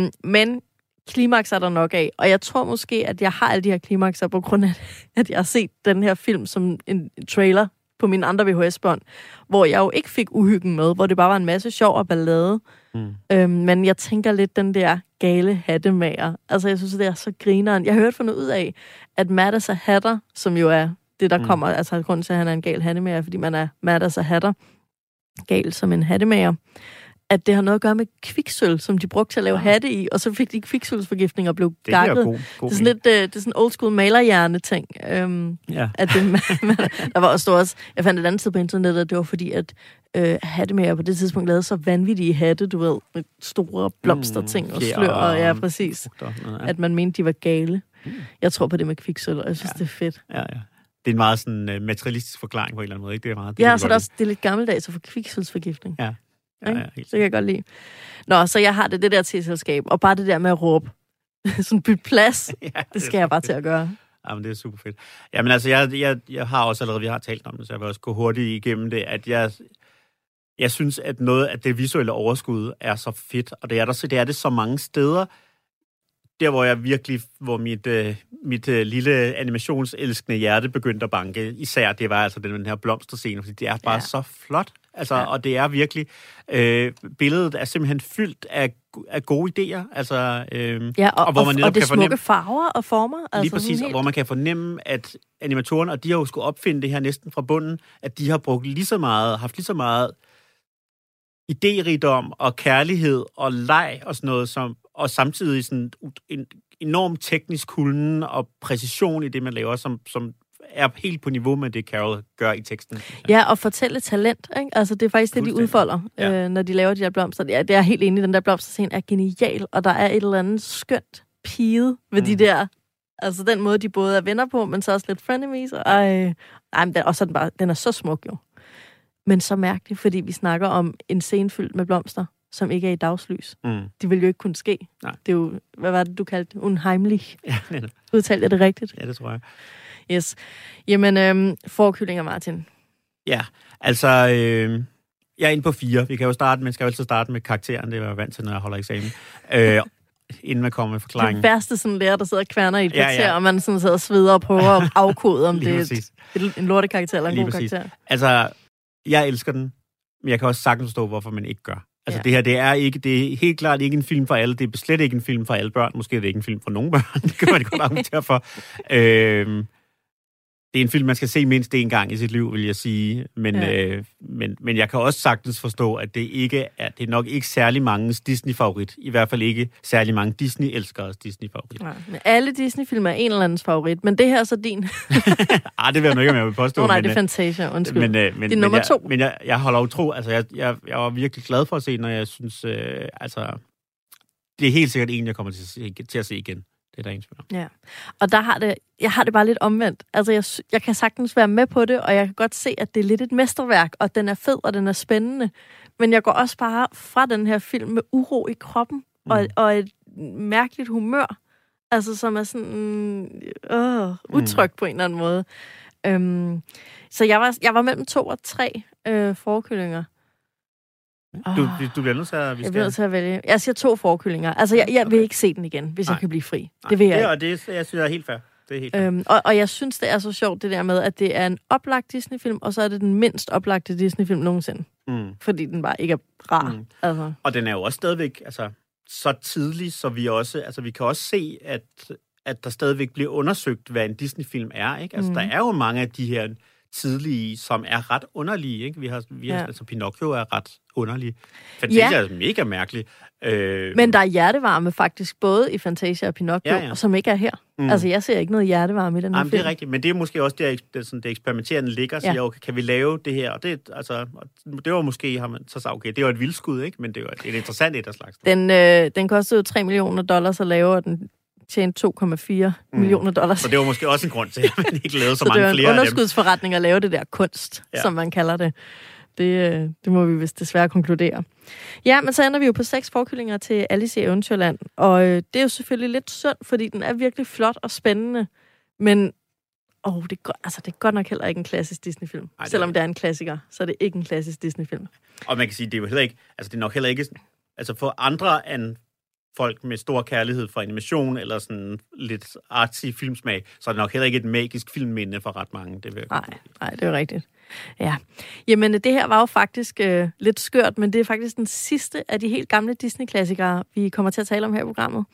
Øhm, men klimaks er der nok af, og jeg tror måske, at jeg har alle de her klimakser på grund af, at jeg har set den her film som en trailer på mine andre VHS-bånd, hvor jeg jo ikke fik uhyggen med, hvor det bare var en masse sjov og ballade. Mm. Øhm, men jeg tænker lidt den der gale hattemager. Altså, jeg synes, det er så grineren. Jeg har hørt fundet ud af, at Mattas og Hatter, som jo er det, der. Mm. kommer, altså grunden til, at han er en gal hattemager, fordi man er Mattas og Hatter, gal som en hattemager, at det har noget at gøre med kviksøl, som de brugte til at lave hatte i, og så fik de kviksølsforgiftning og blev Det er gakket. god, god Det er sådan lidt, øh, det er sådan old school malerhjerne-ting. Øhm, Ja. at det, der var også, der var også, jeg fandt et andet sted på internettet, at det var fordi, at øh, hattemager på det tidspunkt lavede så vanvittige hatte, du ved, med store blomsterting og fjer slør, og ja, og præcis. og ja. At man mente, de var gale. Jeg tror på det med kviksøl, og jeg synes, Ja. det er fedt. Ja, ja. Det er en meget sådan, uh, materialistisk forklaring på en eller anden måde. Ikke? Det er meget, det Ja, så er godt det også det er lidt gammeldags at få kviksølsforgiftning. Ja. Ja, ja, helt Det kan jeg godt lide. Nå, så jeg har det, det der til-selskab, og bare det der med at råbe. sådan bytte plads, ja, det skal jeg bare til at gøre. Jamen, det er super fedt. Jamen, altså, jeg, jeg, jeg har også allerede, vi har talt om det, så jeg vil også gå hurtigt igennem det, at jeg, jeg synes, at noget af det visuelle overskud er så fedt, og det er der, så det er det så mange steder. Der, hvor jeg virkelig, hvor mit, øh, mit øh, lille animationselskende hjerte begyndte at banke, især det var altså den, den her blomsterscene, fordi det er bare Ja. så flot. Altså, Ja. og det er virkelig, øh, billedet er simpelthen fyldt af, af gode idéer, altså, øh, Ja, og, og hvor man netop og det kan smukke fornemme, farver og former. Lige altså præcis, sådan og hvor man kan fornemme, at animatorerne, og de har jo skulle opfinde det her næsten fra bunden, at de har brugt lige så meget, haft lige så meget idérigdom og kærlighed og leg og sådan noget, som, og samtidig sådan en enorm teknisk kulden og præcision i det, man laver, som, som er helt på niveau med det, Carol gør i teksten. Ja, og fortælle talent. Ikke? Altså, det er faktisk det, de udfolder, Ja. øh, når de laver de her blomster. Ja, det er helt enig. Den der blomsterscene er genial, og der er et eller andet skønt pige ved mm. de der Altså den måde, de både er venner på, men så også lidt frenemies. Og, ej, ej, men den, og så den, bare, den er så smuk jo. Men så mærkeligt, fordi vi snakker om en scene fyldt med blomster, som ikke er i dagslys. Mm. Det vil jo ikke kunne ske. Nej. Det er jo, hvad var det, du kaldte det? Unheimlich. Ja, netop. Udtalte jeg det rigtigt? ja, det tror jeg. Yes. Jamen, øhm, forkyllinger, Martin. Ja, altså, øh, jeg er inde på fire. Vi kan jo starte med, skal jo altid starte med karakteren, det er jeg vant til, når jeg holder eksamen. Øh, inden man kommer med Det forklaringen. værste sådan lærer, der sidder og kværner i et Ja, kvarter, ja. og man sådan sidder og sveder og prøver at afkode, om det er et, en lortekarakter eller en Lige god præcis. karakter. Altså, jeg elsker den, men jeg kan også sagtens forstå, hvorfor man ikke gør. Altså, Ja. det her, det er, ikke, det er helt klart ikke en film for alle. Det er slet ikke en film for alle børn. Måske er det ikke en film for nogen børn. det kan man godt argumentere for. Øhm, det er en film, man skal se mindst en gang i sit liv, vil jeg sige. Men, Ja. øh, men, men jeg kan også sagtens forstå, at det ikke er, det er nok ikke særlig mange Disney-favorit. I hvert fald ikke særlig mange Disney-elskere Disney-favorit. Nej, men alle Disney-film er en eller andens favorit, men det her er så din. Ah, det vil jeg nu ikke, om jeg vil påstå. Oh, nej, men, det er øh, Fantasia, undskyld. Men, øh, men, Det er men nummer jeg, to. Men jeg, jeg holder utro. Altså, jeg, jeg, jeg var virkelig glad for at se, når jeg synes, øh, altså, det er helt sikkert en, jeg kommer til til at se igen. Det er der ingen tvivl. Ja, og der har det, jeg har det bare lidt omvendt. Altså, jeg, jeg kan sagtens være med på det, og jeg kan godt se, at det er lidt et mesterværk, og den er fed, og den er spændende. Men jeg går også bare fra den her film med uro i kroppen, mm. og, og et mærkeligt humør. Altså, som er sådan øh, utrygt mm. på en eller anden måde. Øhm, så jeg var, jeg var mellem to og tre øh, forkyllinger. Du, du bliver nødt til at... Vi Jeg bliver nødt til at vælge. Jeg siger to forkyllinger. Altså, jeg, jeg vil ikke se den igen, hvis Nej. jeg kan blive fri. Nej, Det vil jeg det, ikke. og det, jeg synes, jeg er helt fair. Det er helt fair. Øhm, og, og jeg synes, det er så sjovt, det der med, at det er en oplagt Disney-film, og så er det den mindst oplagte Disney-film nogensinde. Mm. Fordi den bare ikke er rar. Mm. Altså, Og den er jo også stadigvæk altså, så tidlig, så vi også, altså vi kan også se, at, at der stadigvæk bliver undersøgt, hvad en Disney-film er. Ikke? Altså, mm. der er jo mange af de her tidlige, som er ret underlige. Ikke? Vi har, vi har, Ja. ja. altså, Pinocchio er ret underlig. Fantasia Ja. ja. er mega mærkelig. Øh, men der er hjertevarme faktisk, både i Fantasia og Pinocchio, ja, Ja, ja. ja. som ikke er her. Mm. Altså, jeg ser ikke noget hjertevarme i den her Jamen, film. det er rigtigt, men det er måske også der, det, sådan, det eksperimenterende ligger og Ja. siger, okay, kan vi lave det her? Og det, altså, det var måske, har man så sagt, okay, det var et vildskud, ikke? Men det var et, et interessant et af slags. Den, øh, den kostede jo 3 millioner dollars at lave, og den tjente 2,4 mm. millioner dollars. Så det var måske også en grund til, at man ikke lavede så, Så det mange var en flere af dem. underskudsforretning at lave det der kunst, ja. Ja. som man kalder det. Det, øh, det må vi vist desværre konkludere. Ja, men så ender vi jo på seks forkyllinger til Alice i Eventyrland. Og øh, det er jo selvfølgelig lidt synd, fordi den er virkelig flot og spændende. Men åh, det, er godt, altså, det er godt nok heller ikke en klassisk Disney-film. Ej, det Selvom det. det er en klassiker, så er det ikke en klassisk Disney-film. Og man kan sige, det er jo heller ikke, altså det er nok heller ikke, altså for andre end folk med stor kærlighed for animation eller sådan lidt artsy filmsmag, så er det nok heller ikke et magisk filmminde for ret mange. Det vil jeg Nej, nej, det er rigtigt. Ja. Jamen, det her var jo faktisk øh, lidt skørt, men det er faktisk den sidste af de helt gamle Disney-klassikere, vi kommer til at tale om her i programmet.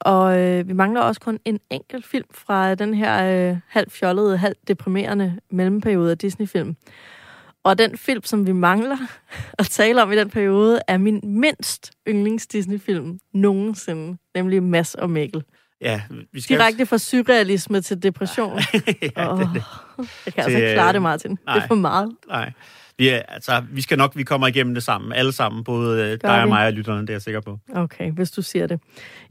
Og øh, vi mangler også kun en enkelt film fra den her øh, halvt fjollede, halvt deprimerende mellemperiode af Disney-film. Og den film, som vi mangler at tale om i den periode, er min mindst yndlings Disney-film nogensinde, nemlig Mass og Mikkel. Ja, vi skal Direkte fra surrealisme til depression. ja, Åh, det, det, jeg kan altså Til, ikke klare det, øh, Martin. Det er nej. for meget. nej. Vi, er, altså, vi skal nok, vi kommer igennem det sammen, alle sammen, både øh, dig vi? og mig og lytterne, det er jeg sikker på. Okay, hvis du siger det.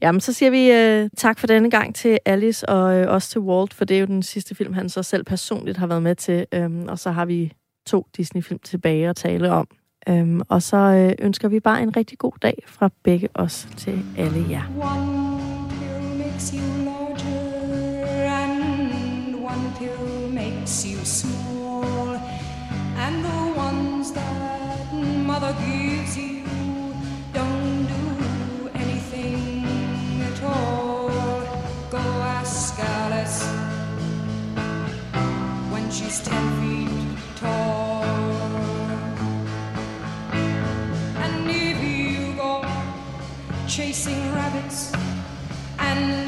Jamen, så siger vi uh, tak for denne gang til Alice og uh, også til Walt, for det er jo den sidste film, han så selv personligt har været med til. Um, og så har vi to Disney-film tilbage at tale om. Um, og så uh, ønsker vi bare en rigtig god dag fra begge os til alle jer. One pill makes you larger, and one pill makes you small. And the ones that mother gives you don't do anything at all. Go ask Alice when she's ten feet tall. And if you go chasing rabbits and